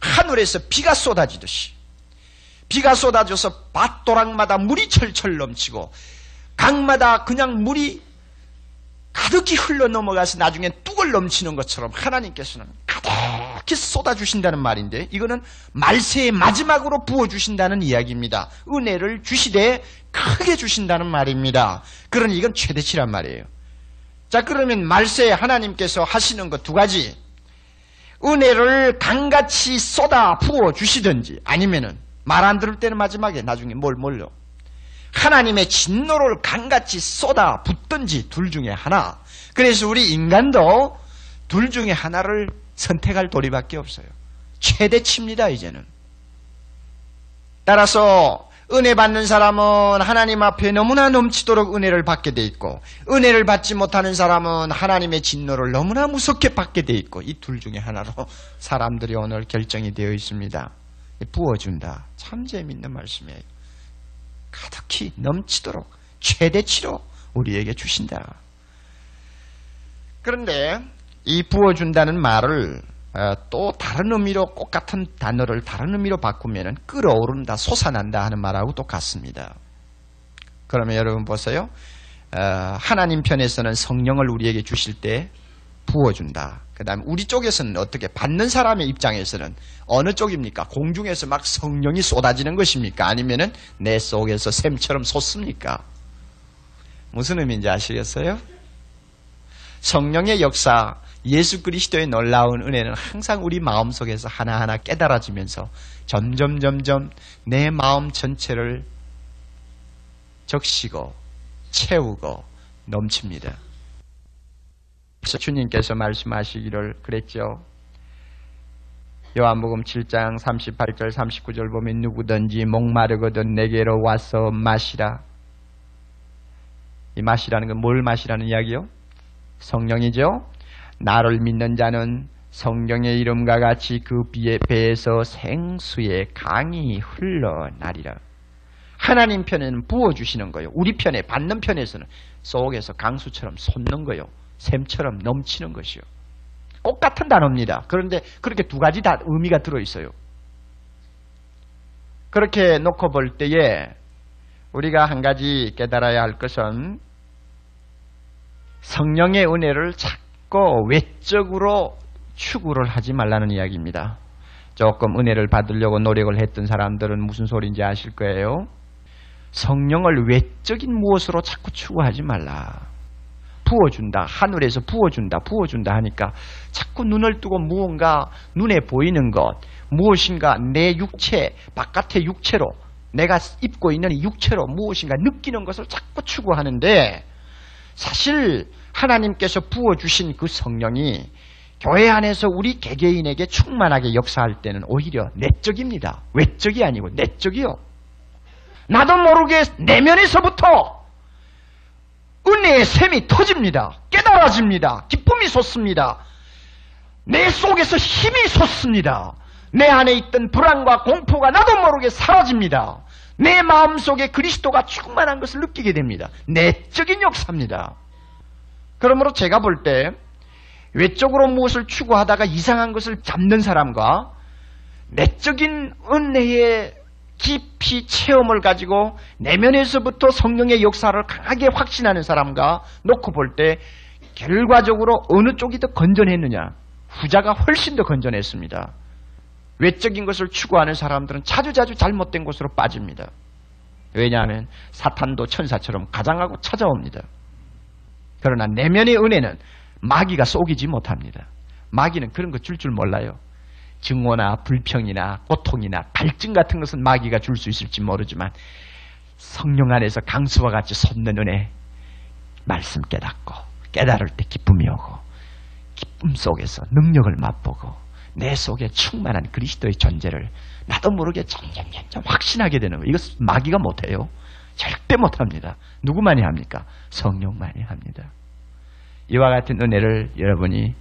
하늘에서 비가 쏟아지듯이 비가 쏟아져서 밭도락마다 물이 철철 넘치고 강마다 그냥 물이 가득히 흘러 넘어가서 나중에 뚝을 넘치는 것처럼 하나님께서는 가득히 쏟아주신다는 말인데 이거는 말세의 마지막으로 부어주신다는 이야기입니다. 은혜를 주시되 크게 주신다는 말입니다. 그러니 이건 최대치란 말이에요. 자 그러면 말세에 하나님께서 하시는 것 두 가지 은혜를 강같이 쏟아 부어 주시든지 아니면은 말 안 들을 때는 마지막에 나중에 뭘 뭘요? 하나님의 진노를 강같이 쏟아 붓든지 둘 중에 하나. 그래서 우리 인간도 둘 중에 하나를 선택할 도리밖에 없어요. 최대치입니다, 이제는. 따라서 은혜 받는 사람은 하나님 앞에 너무나 넘치도록 은혜를 받게 돼 있고 은혜를 받지 못하는 사람은 하나님의 진노를 너무나 무섭게 받게 돼 있고 이 둘 중에 하나로 사람들이 오늘 결정이 되어 있습니다. 부어준다. 참 재밌는 말씀이에요. 가득히 넘치도록 최대치로 우리에게 주신다. 그런데 이 부어준다는 말을 어, 또 다른 의미로 꼭 같은 단어를 다른 의미로 바꾸면 끌어오른다, 솟아난다 하는 말하고 똑같습니다. 그러면 여러분 보세요. 어, 하나님 편에서는 성령을 우리에게 주실 때 부어준다. 그 다음에 우리 쪽에서는 어떻게 받는 사람의 입장에서는 어느 쪽입니까? 공중에서 막 성령이 쏟아지는 것입니까? 아니면은 내 속에서 샘처럼 솟습니까? 무슨 의미인지 아시겠어요? 성령의 역사, 예수 그리스도의 놀라운 은혜는 항상 우리 마음 속에서 하나하나 깨달아지면서 점점 점점 내 마음 전체를 적시고 채우고 넘칩니다. 그래서 주님께서 말씀하시기를 그랬죠. 요한복음 7장 38절 39절 보면 누구든지 목마르거든 내게로 와서 마시라. 이 마시라는 건 뭘 마시라는 이야기요? 성령이죠. 나를 믿는 자는 성령의 이름과 같이 그 배에서 생수의 강이 흘러나리라. 하나님 편에는 부어주시는 거예요. 우리 편에 받는 편에서는 속에서 강수처럼 솟는 거예요. 샘처럼 넘치는 것이요. 꼭 같은 단어입니다. 그런데 그렇게 두 가지 다 의미가 들어있어요. 그렇게 놓고 볼 때에 우리가 한 가지 깨달아야 할 것은 성령의 은혜를 자꾸 외적으로 추구를 하지 말라는 이야기입니다. 조금 은혜를 받으려고 노력을 했던 사람들은 무슨 소리인지 아실 거예요. 성령을 외적인 무엇으로 자꾸 추구하지 말라. 부어준다. 하늘에서 부어준다. 부어준다 하니까 자꾸 눈을 뜨고 무언가 눈에 보이는 것, 무엇인가 내 육체, 바깥의 육체로 내가 입고 있는 이 육체로 무엇인가 느끼는 것을 자꾸 추구하는데 사실 하나님께서 부어주신 그 성령이 교회 안에서 우리 개개인에게 충만하게 역사할 때는 오히려 내적입니다. 외적이 아니고 내적이요. 나도 모르게 내면에서부터 은혜의 샘이 터집니다. 깨달아집니다. 기쁨이 솟습니다. 내 속에서 힘이 솟습니다. 내 안에 있던 불안과 공포가 나도 모르게 사라집니다. 내 마음속에 그리스도가 충만한 것을 느끼게 됩니다. 내적인 역사입니다. 그러므로 제가 볼 때 외적으로 무엇을 추구하다가 이상한 것을 잡는 사람과 내적인 은혜의 깊이 체험을 가지고 내면에서부터 성령의 역사를 강하게 확신하는 사람과 놓고 볼 때 결과적으로 어느 쪽이 더 건전했느냐? 후자가 훨씬 더 건전했습니다. 외적인 것을 추구하는 사람들은 자주자주 잘못된 곳으로 빠집니다. 왜냐하면 사탄도 천사처럼 가장하고 찾아옵니다. 그러나 내면의 은혜는 마귀가 속이지 못합니다. 마귀는 그런 거줄줄 몰라요. 증오나 불평이나 고통이나 갈증 같은 것은 마귀가 줄 수 있을지 모르지만 성령 안에서 강수와 같이 솟는 은혜 말씀 깨닫고 깨달을 때 기쁨이 오고 기쁨 속에서 능력을 맛보고 내 속에 충만한 그리스도의 존재를 나도 모르게 점점 점점 확신하게 되는 거예요. 이것 마귀가 못해요. 절대 못합니다. 누구만이 합니까? 성령만이 합니다. 이와 같은 은혜를 여러분이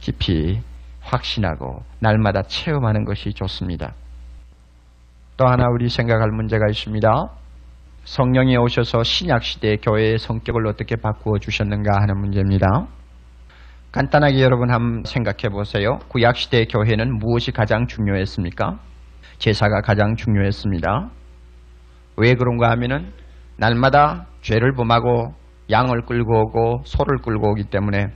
깊이 확신하고 날마다 체험하는 것이 좋습니다. 또 하나 우리 생각할 문제가 있습니다. 성령이 오셔서 신약 시대 교회의 성격을 어떻게 바꾸어 주셨는가 하는 문제입니다. 간단하게 여러분 한번 생각해 보세요. 구약 시대 교회는 무엇이 가장 중요했습니까? 제사가 가장 중요했습니다. 왜 그런가 하면은 날마다 죄를 범하고 양을 끌고 오고 소를 끌고 오기 때문에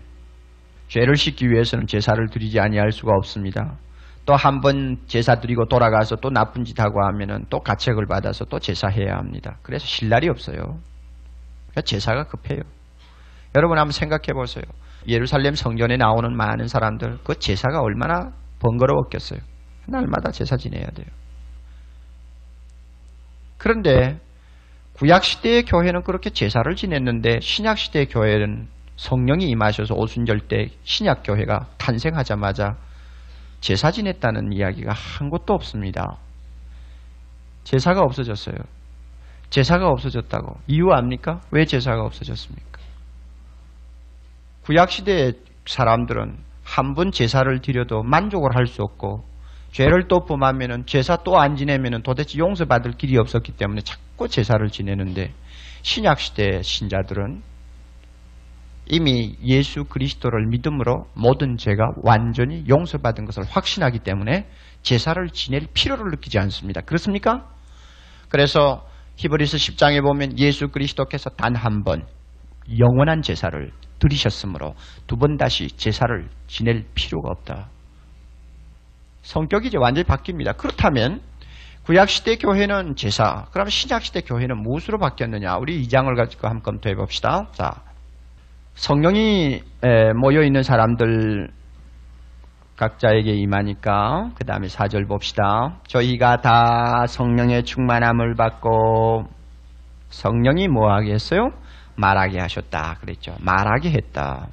죄를 씻기 위해서는 제사를 드리지 아니할 수가 없습니다. 또 한 번 제사 드리고 돌아가서 또 나쁜 짓 하고 하면은 또 가책을 받아서 또 제사해야 합니다. 그래서 쉴 날이 없어요. 그러니까 제사가 급해요. 여러분 한번 생각해 보세요. 예루살렘 성전에 나오는 많은 사람들 그 제사가 얼마나 번거로웠겠어요. 날마다 제사 지내야 돼요. 그런데 구약 시대의 교회는 그렇게 제사를 지냈는데 신약 시대의 교회는 성령이 임하셔서 오순절 때 신약 교회가 탄생하자마자 제사 지냈다는 이야기가 한 곳도 없습니다. 제사가 없어졌어요. 제사가 없어졌다고. 이유 압니까? 왜 제사가 없어졌습니까? 구약 시대의 사람들은 한 번 제사를 드려도 만족을 할 수 없고 죄를 또 범하면은 제사 또 안 지내면은 도대체 용서받을 길이 없었기 때문에 자꾸 제사를 지내는데 신약 시대 신자들은 이미 예수 그리스도를 믿음으로 모든 죄가 완전히 용서받은 것을 확신하기 때문에 제사를 지낼 필요를 느끼지 않습니다. 그렇습니까? 그래서 히브리서 10장에 보면 예수 그리스도께서 단 한 번 영원한 제사를 드리셨으므로 두 번 다시 제사를 지낼 필요가 없다. 성격이 이제 완전히 바뀝니다. 그렇다면 구약시대 교회는 제사, 그러면 신약시대 교회는 무엇으로 바뀌었느냐? 우리 이 장을 가지고 한번 검토해 봅시다. 자, 성령이 모여 있는 사람들 각자에게 임하니까 그 다음에 4절 봅시다. 저희가 다 성령의 충만함을 받고 성령이 뭐하게 했어요? 말하게 하셨다 그랬죠. 말하게 했다.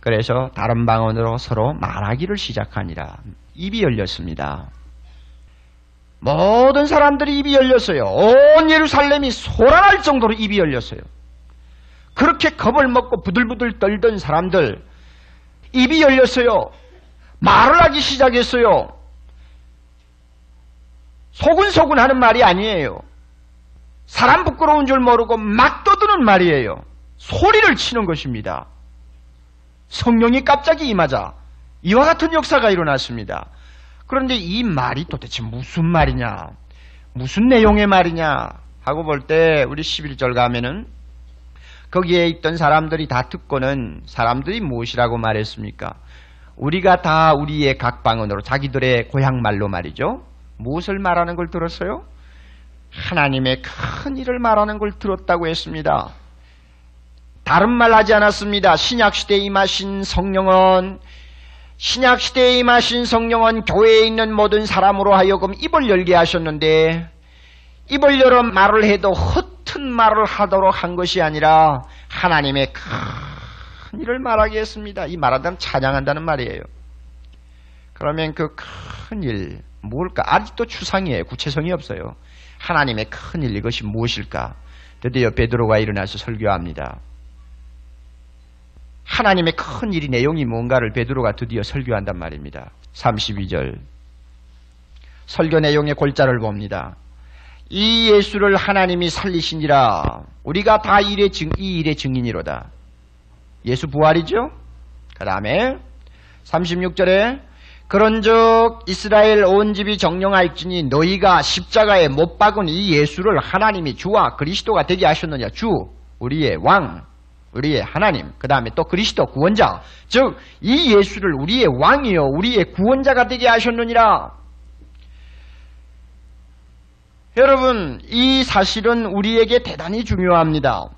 그래서 다른 방언으로 서로 말하기를 시작하니라. 입이 열렸습니다. 모든 사람들이 입이 열렸어요. 온 예루살렘이 소란할 정도로 입이 열렸어요. 그렇게 겁을 먹고 부들부들 떨던 사람들 입이 열렸어요. 말을 하기 시작했어요. 소근소근 하는 말이 아니에요. 사람 부끄러운 줄 모르고 막 떠드는 말이에요. 소리를 치는 것입니다. 성령이 갑자기 임하자 이와 같은 역사가 일어났습니다. 그런데 이 말이 도대체 무슨 말이냐? 무슨 내용의 말이냐 하고 볼 때 우리 11절 가면은 거기에 있던 사람들이 다 듣고는 사람들이 무엇이라고 말했습니까? 우리가 다 우리의 각 방언으로 자기들의 고향 말로 말이죠. 무엇을 말하는 걸 들었어요? 하나님의 큰 일을 말하는 걸 들었다고 했습니다. 다른 말 하지 않았습니다. 신약시대에 임하신 성령은 신약시대에 임하신 성령은 교회에 있는 모든 사람으로 하여금 입을 열게 하셨는데 입을 열어 말을 해도 헛튼 말을 하도록 한 것이 아니라 하나님의 큰 일을 말하게 했습니다. 이 말하다면 찬양한다는 말이에요. 그러면 그 큰 일, 뭘까? 아직도 추상이에요. 구체성이 없어요. 하나님의 큰 일, 이것이 무엇일까? 드디어 베드로가 일어나서 설교합니다. 하나님의 큰 일이 내용이 뭔가를 베드로가 드디어 설교한단 말입니다. 32절. 설교 내용의 골자를 봅니다. 이 예수를 하나님이 살리시니라. 우리가 다 일의 증, 이 일의 증인이로다. 예수 부활이죠? 그 다음에 36절에 그런즉 이스라엘 온 집이 정령할지니 너희가 십자가에 못 박은 이 예수를 하나님이 주와 그리스도가 되게 하셨느냐 주 우리의 왕 우리의 하나님 그 다음에 또 그리스도 구원자 즉 이 예수를 우리의 왕이요 우리의 구원자가 되게 하셨느니라 여러분 이 사실은 우리에게 대단히 중요합니다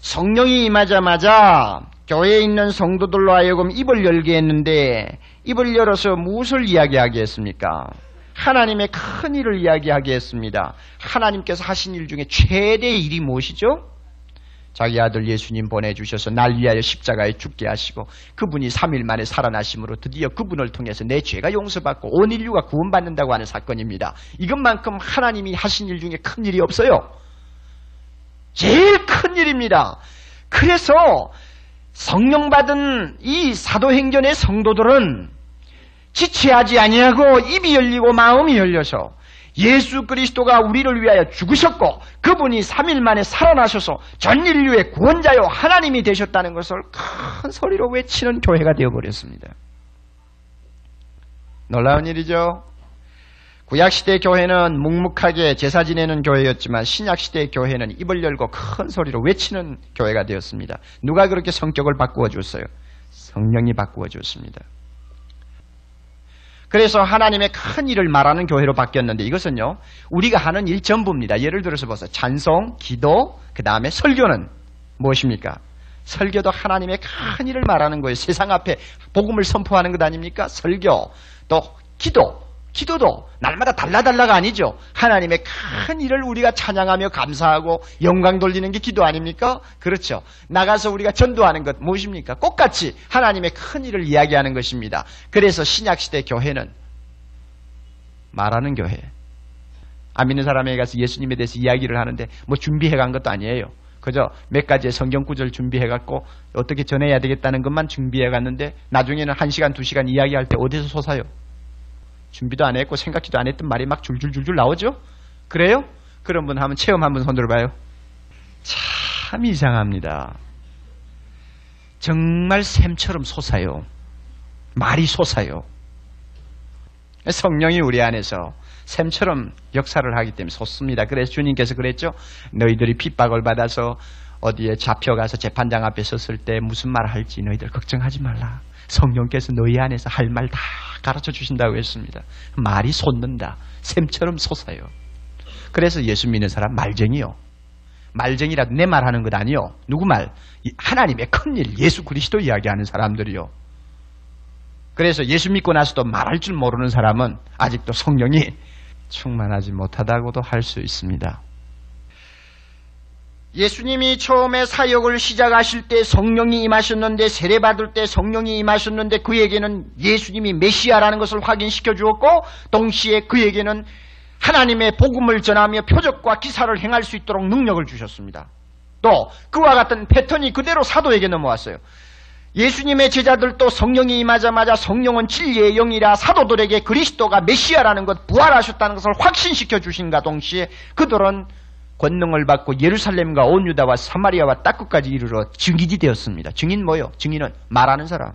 성령이 임하자마자 교회에 있는 성도들로 하여금 입을 열게 했는데 입을 열어서 무엇을 이야기하게 했습니까? 하나님의 큰 일을 이야기하게 했습니다. 하나님께서 하신 일 중에 최대의 일이 무엇이죠? 자기 아들 예수님 보내주셔서 날 위하여 십자가에 죽게 하시고 그분이 3일 만에 살아나심으로 드디어 그분을 통해서 내 죄가 용서받고 온 인류가 구원받는다고 하는 사건입니다. 이것만큼 하나님이 하신 일 중에 큰 일이 없어요. 제일 큰 일입니다. 그래서 성령 받은 이 사도행전의 성도들은 지체하지 아니하고 입이 열리고 마음이 열려서 예수 그리스도가 우리를 위하여 죽으셨고 그분이 3일 만에 살아나셔서 전 인류의 구원자요 하나님이 되셨다는 것을 큰 소리로 외치는 교회가 되어버렸습니다. 놀라운 일이죠. 구약시대 교회는 묵묵하게 제사 지내는 교회였지만 신약시대 교회는 입을 열고 큰 소리로 외치는 교회가 되었습니다. 누가 그렇게 성격을 바꾸어 줬어요? 성령이 바꾸어 줬습니다. 그래서 하나님의 큰 일을 말하는 교회로 바뀌었는데 이것은요, 우리가 하는 일 전부입니다. 예를 들어서 보세요. 찬송, 기도, 그 다음에 설교는 무엇입니까? 설교도 하나님의 큰 일을 말하는 거예요. 세상 앞에 복음을 선포하는 것 아닙니까? 설교, 또 기도, 기도도 날마다 달라달라가 아니죠. 하나님의 큰 일을 우리가 찬양하며 감사하고 영광 돌리는 게 기도 아닙니까? 그렇죠. 나가서 우리가 전도하는 것 무엇입니까? 똑같이 하나님의 큰 일을 이야기하는 것입니다. 그래서 신약시대 교회는 말하는 교회. 안 믿는 사람에게 가서 예수님에 대해서 이야기를 하는데 뭐 준비해 간 것도 아니에요. 그저 몇 가지의 성경 구절 준비해 갖고 어떻게 전해야 되겠다는 것만 준비해 갔는데 나중에는 한 시간, 두 시간 이야기할 때 어디서 솟아요? 준비도 안 했고 생각지도 안 했던 말이 막 줄줄줄줄 나오죠? 그래요? 그런 분 한번 체험 한번 손 들어 봐요. 참 이상합니다. 정말 샘처럼 솟아요. 말이 솟아요. 성령이 우리 안에서 샘처럼 역사를 하기 때문에 솟습니다. 그래서 주님께서 그랬죠. 너희들이 핍박을 받아서 어디에 잡혀가서 재판장 앞에 섰을 때 무슨 말 할지 너희들 걱정하지 말라. 성령께서 너희 안에서 할 말 다 가르쳐 주신다고 했습니다. 말이 솟는다. 샘처럼 솟아요. 그래서 예수 믿는 사람 말쟁이요. 말쟁이라도 내 말하는 것 아니요. 누구 말? 하나님의 큰일, 예수 그리스도 이야기하는 사람들이요. 그래서 예수 믿고 나서도 말할 줄 모르는 사람은 아직도 성령이 충만하지 못하다고도 할 수 있습니다. 예수님이 처음에 사역을 시작하실 때 성령이 임하셨는데 세례받을 때 성령이 임하셨는데 그에게는 예수님이 메시아라는 것을 확인시켜 주었고 동시에 그에게는 하나님의 복음을 전하며 표적과 기사를 행할 수 있도록 능력을 주셨습니다. 또 그와 같은 패턴이 그대로 사도에게 넘어왔어요. 예수님의 제자들도 성령이 임하자마자 성령은 진리의 영이라 사도들에게 그리스도가 메시아라는 것 부활하셨다는 것을 확신시켜 주신가 동시에 그들은 권능을 받고 예루살렘과 온 유다와 사마리아와 땅끝까지 이르러 증인이 되었습니다. 증인 뭐요? 증인은 말하는 사람.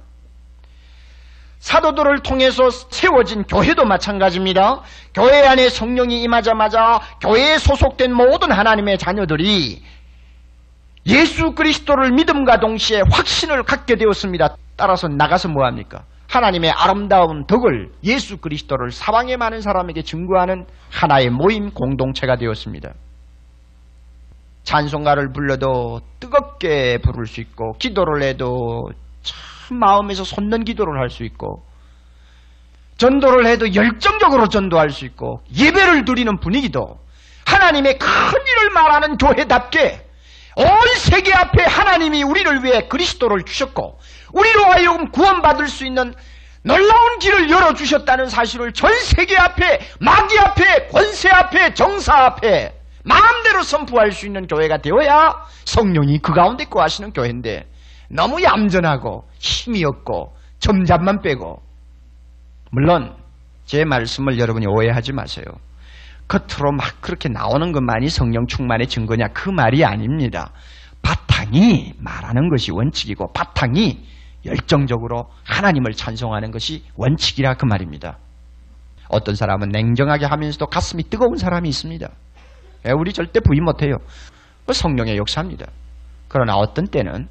사도들을 통해서 세워진 교회도 마찬가지입니다. 교회 안에 성령이 임하자마자 교회에 소속된 모든 하나님의 자녀들이 예수 그리스도를 믿음과 동시에 확신을 갖게 되었습니다. 따라서 나가서 뭐합니까? 하나님의 아름다운 덕을 예수 그리스도를 사방에 많은 사람에게 증거하는 하나의 모임 공동체가 되었습니다. 찬송가를 불러도 뜨겁게 부를 수 있고 기도를 해도 참 마음에서 솟는 기도를 할 수 있고 전도를 해도 열정적으로 전도할 수 있고 예배를 드리는 분위기도 하나님의 큰 일을 말하는 교회답게 온 세계 앞에 하나님이 우리를 위해 그리스도를 주셨고 우리로 하여금 구원받을 수 있는 놀라운 길을 열어주셨다는 사실을 전 세계 앞에 마귀 앞에 권세 앞에 정사 앞에 마음대로 선포할 수 있는 교회가 되어야 성령이 그 가운데 거하시는 교회인데 너무 얌전하고 힘이 없고 점잡만 빼고 물론 제 말씀을 여러분이 오해하지 마세요. 겉으로 막 그렇게 나오는 것만이 성령 충만의 증거냐 그 말이 아닙니다. 바탕이 말하는 것이 원칙이고 바탕이 열정적으로 하나님을 찬송하는 것이 원칙이라 그 말입니다. 어떤 사람은 냉정하게 하면서도 가슴이 뜨거운 사람이 있습니다. 예, 우리 절대 부인 못해요. 그 성령의 역사입니다. 그러나 어떤 때는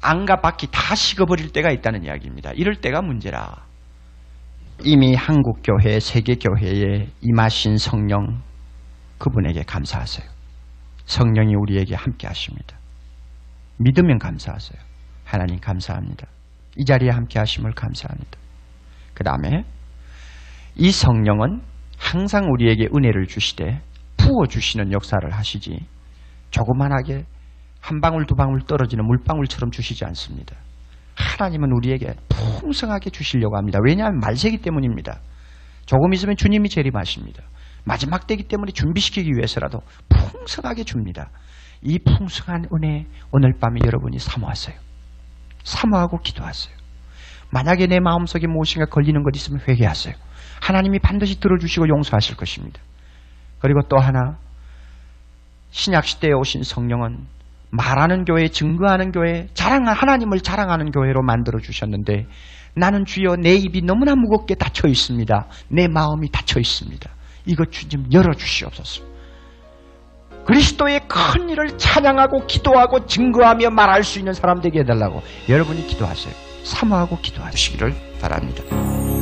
안과 밖이 다 식어버릴 때가 있다는 이야기입니다. 이럴 때가 문제라. 이미 한국교회, 세계교회에 임하신 성령 그분에게 감사하세요. 성령이 우리에게 함께 하십니다. 믿으면 감사하세요. 하나님 감사합니다. 이 자리에 함께 하심을 감사합니다. 그 다음에 이 성령은 항상 우리에게 은혜를 주시되 부어주시는 역사를 하시지 조그만하게 한 방울 두 방울 떨어지는 물방울처럼 주시지 않습니다. 하나님은 우리에게 풍성하게 주시려고 합니다. 왜냐하면 말세기 때문입니다. 조금 있으면 주님이 재림하십니다. 마지막 때기 때문에 준비시키기 위해서라도 풍성하게 줍니다. 이 풍성한 은혜 오늘 밤에 여러분이 사모하세요. 사모하고 기도하세요. 만약에 내 마음속에 무엇인가 걸리는 것 있으면 회개하세요. 하나님이 반드시 들어주시고 용서하실 것입니다. 그리고 또 하나 신약 시대에 오신 성령은 말하는 교회, 증거하는 교회, 자랑 하나님을 자랑하는 교회로 만들어 주셨는데 나는 주여 내 입이 너무나 무겁게 닫혀 있습니다. 내 마음이 닫혀 있습니다. 이것 주님 열어 주시옵소서. 그리스도의 큰 일을 찬양하고 기도하고 증거하며 말할 수 있는 사람 되게 해달라고 여러분이 기도하세요. 사모하고 기도하시기를 바랍니다.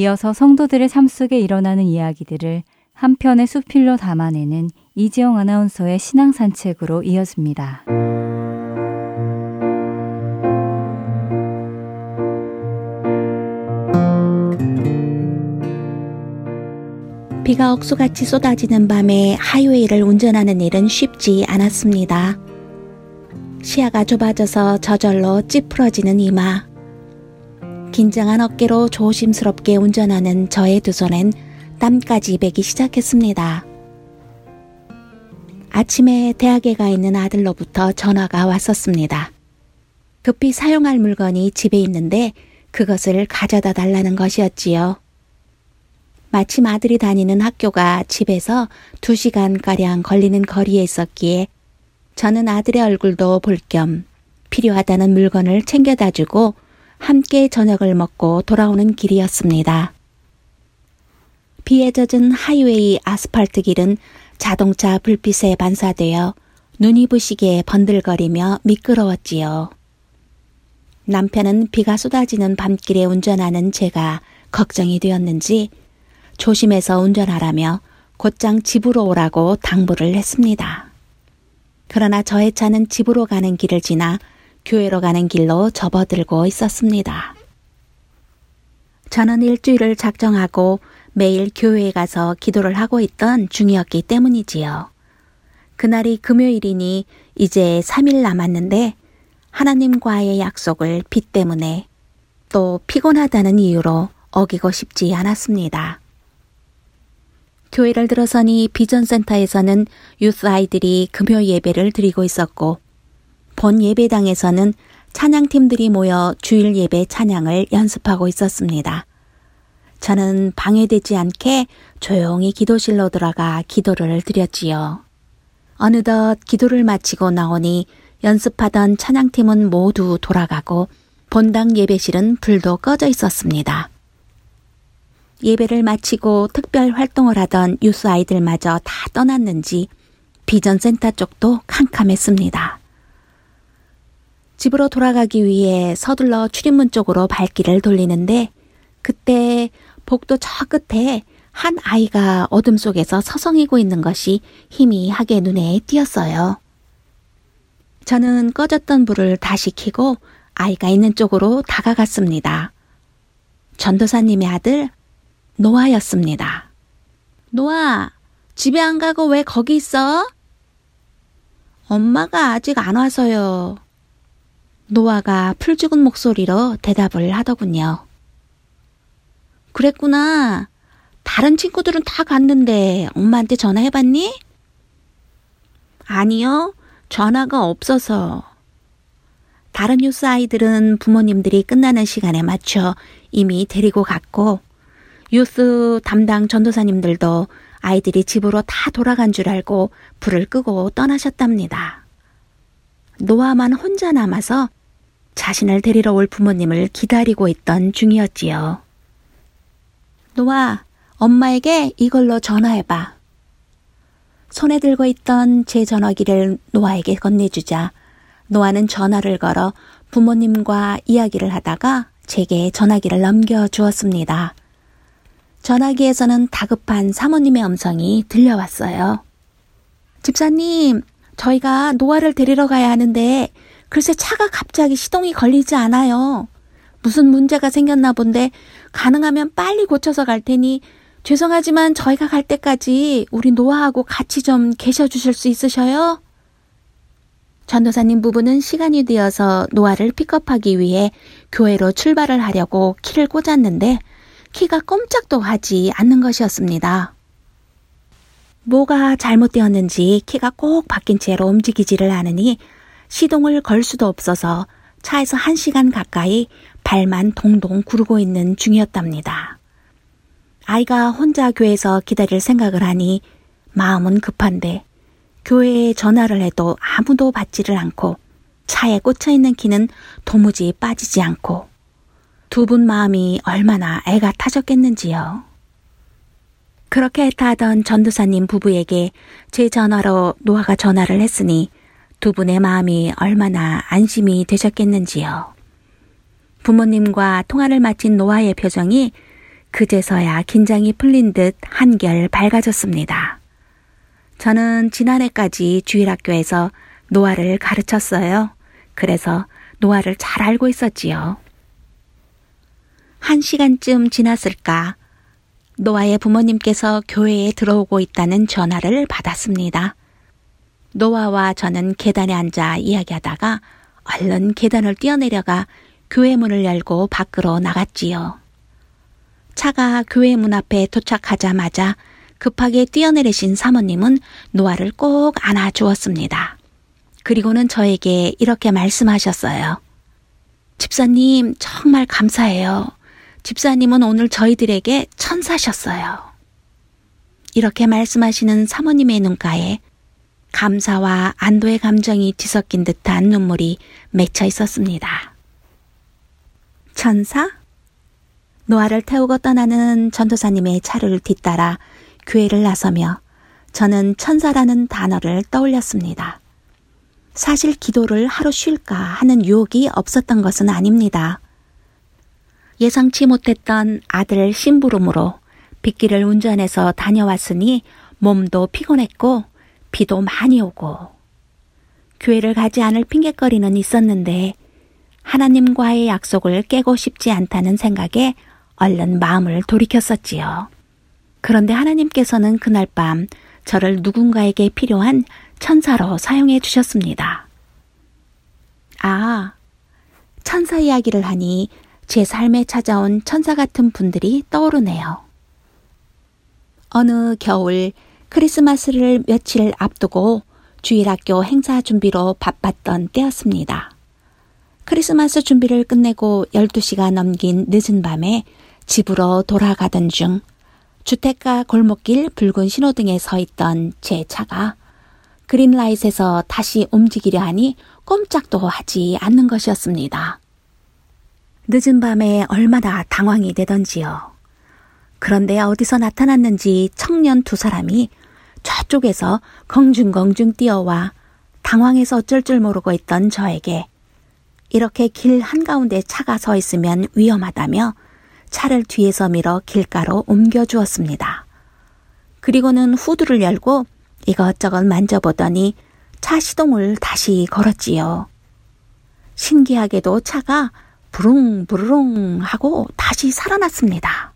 이어서 성도들의 삶 속에 일어나는 이야기들을 한 편의 수필로 담아내는 이지영 아나운서의 신앙 산책으로 이어집니다. 비가 억수같이 쏟아지는 밤에 하이웨이를 운전하는 일은 쉽지 않았습니다. 시야가 좁아져서 저절로 찌푸러지는 이마. 긴장한 어깨로 조심스럽게 운전하는 저의 두 손엔 땀까지 배기 시작했습니다. 아침에 대학에 가 있는 아들로부터 전화가 왔었습니다. 급히 사용할 물건이 집에 있는데 그것을 가져다 달라는 것이었지요. 마침 아들이 다니는 학교가 집에서 두 시간가량 걸리는 거리에 있었기에 저는 아들의 얼굴도 볼 겸 필요하다는 물건을 챙겨다 주고 함께 저녁을 먹고 돌아오는 길이었습니다. 비에 젖은 하이웨이 아스팔트 길은 자동차 불빛에 반사되어 눈이 부시게 번들거리며 미끄러웠지요. 남편은 비가 쏟아지는 밤길에 운전하는 제가 걱정이 되었는지 조심해서 운전하라며 곧장 집으로 오라고 당부를 했습니다. 그러나 저의 차는 집으로 가는 길을 지나 교회로 가는 길로 접어들고 있었습니다. 저는 일주일을 작정하고 매일 교회에 가서 기도를 하고 있던 중이었기 때문이지요. 그날이 금요일이니 이제 3일 남았는데 하나님과의 약속을 비 때문에 또 피곤하다는 이유로 어기고 싶지 않았습니다. 교회를 들어서니 비전센터에서는 유스 아이들이 금요 예배를 드리고 있었고 본 예배당에서는 찬양팀들이 모여 주일 예배 찬양을 연습하고 있었습니다. 저는 방해되지 않게 조용히 기도실로 들어가 기도를 드렸지요. 어느덧 기도를 마치고 나오니 연습하던 찬양팀은 모두 돌아가고 본당 예배실은 불도 꺼져 있었습니다. 예배를 마치고 특별 활동을 하던 유스 아이들마저 다 떠났는지 비전센터 쪽도 캄캄했습니다. 집으로 돌아가기 위해 서둘러 출입문 쪽으로 발길을 돌리는데 그때 복도 저 끝에 한 아이가 어둠 속에서 서성이고 있는 것이 희미하게 눈에 띄었어요. 저는 꺼졌던 불을 다시 켜고 아이가 있는 쪽으로 다가갔습니다. 전도사님의 아들 노아였습니다. 노아, 집에 안 가고 왜 거기 있어? 엄마가 아직 안 와서요. 노아가 풀 죽은 목소리로 대답을 하더군요. 그랬구나. 다른 친구들은 다 갔는데 엄마한테 전화해봤니? 아니요. 전화가 없어서. 다른 뉴스 아이들은 부모님들이 끝나는 시간에 맞춰 이미 데리고 갔고, 유스 담당 전도사님들도 아이들이 집으로 다 돌아간 줄 알고 불을 끄고 떠나셨답니다. 노아만 혼자 남아서 자신을 데리러 올 부모님을 기다리고 있던 중이었지요. 노아, 엄마에게 이걸로 전화해봐. 손에 들고 있던 제 전화기를 노아에게 건네주자 노아는 전화를 걸어 부모님과 이야기를 하다가 제게 전화기를 넘겨주었습니다. 전화기에서는 다급한 사모님의 음성이 들려왔어요. 집사님, 저희가 노아를 데리러 가야 하는데 글쎄 차가 갑자기 시동이 걸리지 않아요. 무슨 문제가 생겼나 본데 가능하면 빨리 고쳐서 갈 테니 죄송하지만 저희가 갈 때까지 우리 노아하고 같이 좀 계셔 주실 수 있으셔요? 전도사님 부부는 시간이 되어서 노아를 픽업하기 위해 교회로 출발을 하려고 키를 꽂았는데 키가 꼼짝도 하지 않는 것이었습니다. 뭐가 잘못되었는지 키가 꼭 박힌 채로 움직이지를 않으니 시동을 걸 수도 없어서 차에서 한 시간 가까이 발만 동동 구르고 있는 중이었답니다. 아이가 혼자 교회에서 기다릴 생각을 하니 마음은 급한데 교회에 전화를 해도 아무도 받지를 않고 차에 꽂혀 있는 키는 도무지 빠지지 않고 두 분 마음이 얼마나 애가 타졌겠는지요. 그렇게 애타하던 전도사님 부부에게 제 전화로 노아가 전화를 했으니 두 분의 마음이 얼마나 안심이 되셨겠는지요. 부모님과 통화를 마친 노아의 표정이 그제서야 긴장이 풀린 듯 한결 밝아졌습니다. 저는 지난해까지 주일학교에서 노아를 가르쳤어요. 그래서 노아를 잘 알고 있었지요. 한 시간쯤 지났을까 노아의 부모님께서 교회에 들어오고 있다는 전화를 받았습니다. 노아와 저는 계단에 앉아 이야기하다가 얼른 계단을 뛰어내려가 교회 문을 열고 밖으로 나갔지요. 차가 교회 문 앞에 도착하자마자 급하게 뛰어내리신 사모님은 노아를 꼭 안아 주었습니다. 그리고는 저에게 이렇게 말씀하셨어요. 집사님, 정말 감사해요. 집사님은 오늘 저희들에게 천사셨어요. 이렇게 말씀하시는 사모님의 눈가에 감사와 안도의 감정이 뒤섞인 듯한 눈물이 맺혀 있었습니다. 천사? 노아를 태우고 떠나는 전도사님의 차를 뒤따라 교회를 나서며 저는 천사라는 단어를 떠올렸습니다. 사실 기도를 하루 쉴까 하는 유혹이 없었던 것은 아닙니다. 예상치 못했던 아들 심부름으로 빗길을 운전해서 다녀왔으니 몸도 피곤했고 비도 많이 오고 교회를 가지 않을 핑계거리는 있었는데 하나님과의 약속을 깨고 싶지 않다는 생각에 얼른 마음을 돌이켰었지요. 그런데 하나님께서는 그날 밤 저를 누군가에게 필요한 천사로 사용해 주셨습니다. 아, 천사 이야기를 하니 제 삶에 찾아온 천사 같은 분들이 떠오르네요. 어느 겨울 크리스마스를 며칠 앞두고 주일학교 행사 준비로 바빴던 때였습니다. 크리스마스 준비를 끝내고 12시가 넘긴 늦은 밤에 집으로 돌아가던 중 주택가 골목길 붉은 신호등에 서 있던 제 차가 그린라이트에서 다시 움직이려 하니 꼼짝도 하지 않는 것이었습니다. 늦은 밤에 얼마나 당황이 되던지요. 그런데 어디서 나타났는지 청년 두 사람이 저쪽에서 긍중긍중 뛰어와 당황해서 어쩔 줄 모르고 있던 저에게 이렇게 길 한가운데 차가 서 있으면 위험하다며 차를 뒤에서 밀어 길가로 옮겨 주었습니다. 그리고는 후드를 열고 이것저것 만져보더니 차 시동을 다시 걸었지요. 신기하게도 차가 부릉부릉 하고 다시 살아났습니다.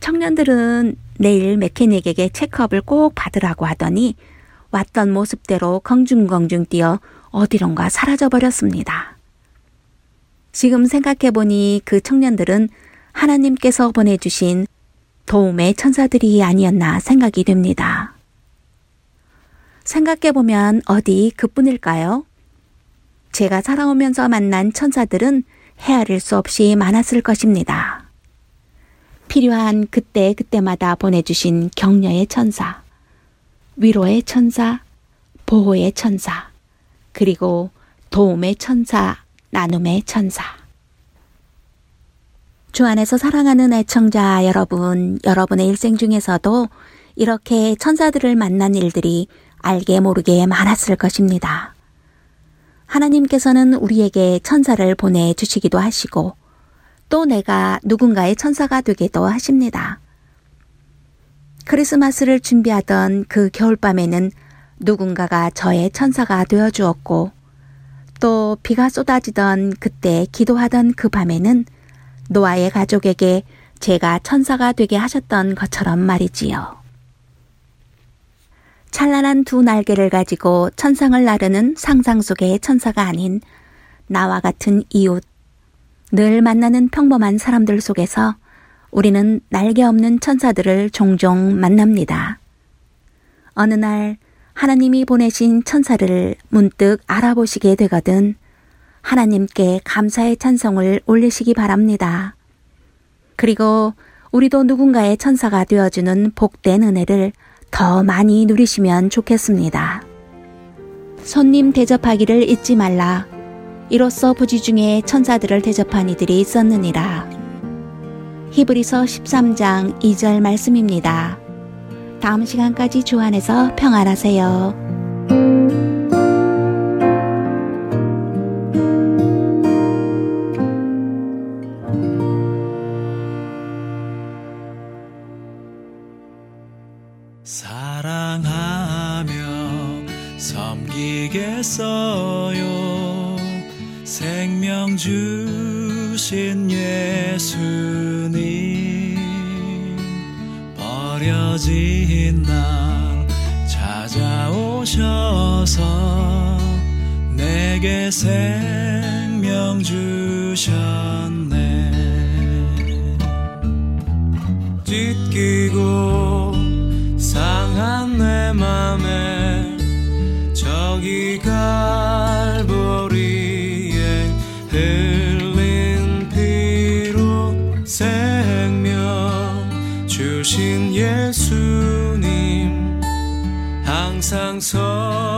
청년들은 내일 메케닉에게 체크업을 꼭 받으라고 하더니 왔던 모습대로 긍중긍중 뛰어 어디론가 사라져 버렸습니다. 지금 생각해보니 그 청년들은 하나님께서 보내주신 도움의 천사들이 아니었나 생각이 됩니다. 생각해보면 어디 그뿐일까요? 제가 살아오면서 만난 천사들은 헤아릴 수 없이 많았을 것입니다. 필요한 그때 그때마다 보내주신 격려의 천사, 위로의 천사, 보호의 천사, 그리고 도움의 천사, 나눔의 천사. 주 안에서 사랑하는 애청자 여러분, 여러분의 일생 중에서도 이렇게 천사들을 만난 일들이 알게 모르게 많았을 것입니다. 하나님께서는 우리에게 천사를 보내주시기도 하시고, 또 내가 누군가의 천사가 되기도 하십니다. 크리스마스를 준비하던 그 겨울밤에는 누군가가 저의 천사가 되어 주었고, 또 비가 쏟아지던 그때 기도하던 그 밤에는 노아의 가족에게 제가 천사가 되게 하셨던 것처럼 말이지요. 찬란한 두 날개를 가지고 천상을 나르는 상상 속의 천사가 아닌 나와 같은 이웃, 늘 만나는 평범한 사람들 속에서 우리는 날개 없는 천사들을 종종 만납니다. 어느 날 하나님이 보내신 천사를 문득 알아보시게 되거든 하나님께 감사의 찬성을 올리시기 바랍니다. 그리고 우리도 누군가의 천사가 되어주는 복된 은혜를 더 많이 누리시면 좋겠습니다. 손님 대접하기를 잊지 말라. 이로써 부지 중에 천사들을 대접한 이들이 있었느니라. 히브리서 13장 2절 말씀입니다. 다음 시간까지 주 안에서 평안하세요. 항상 섬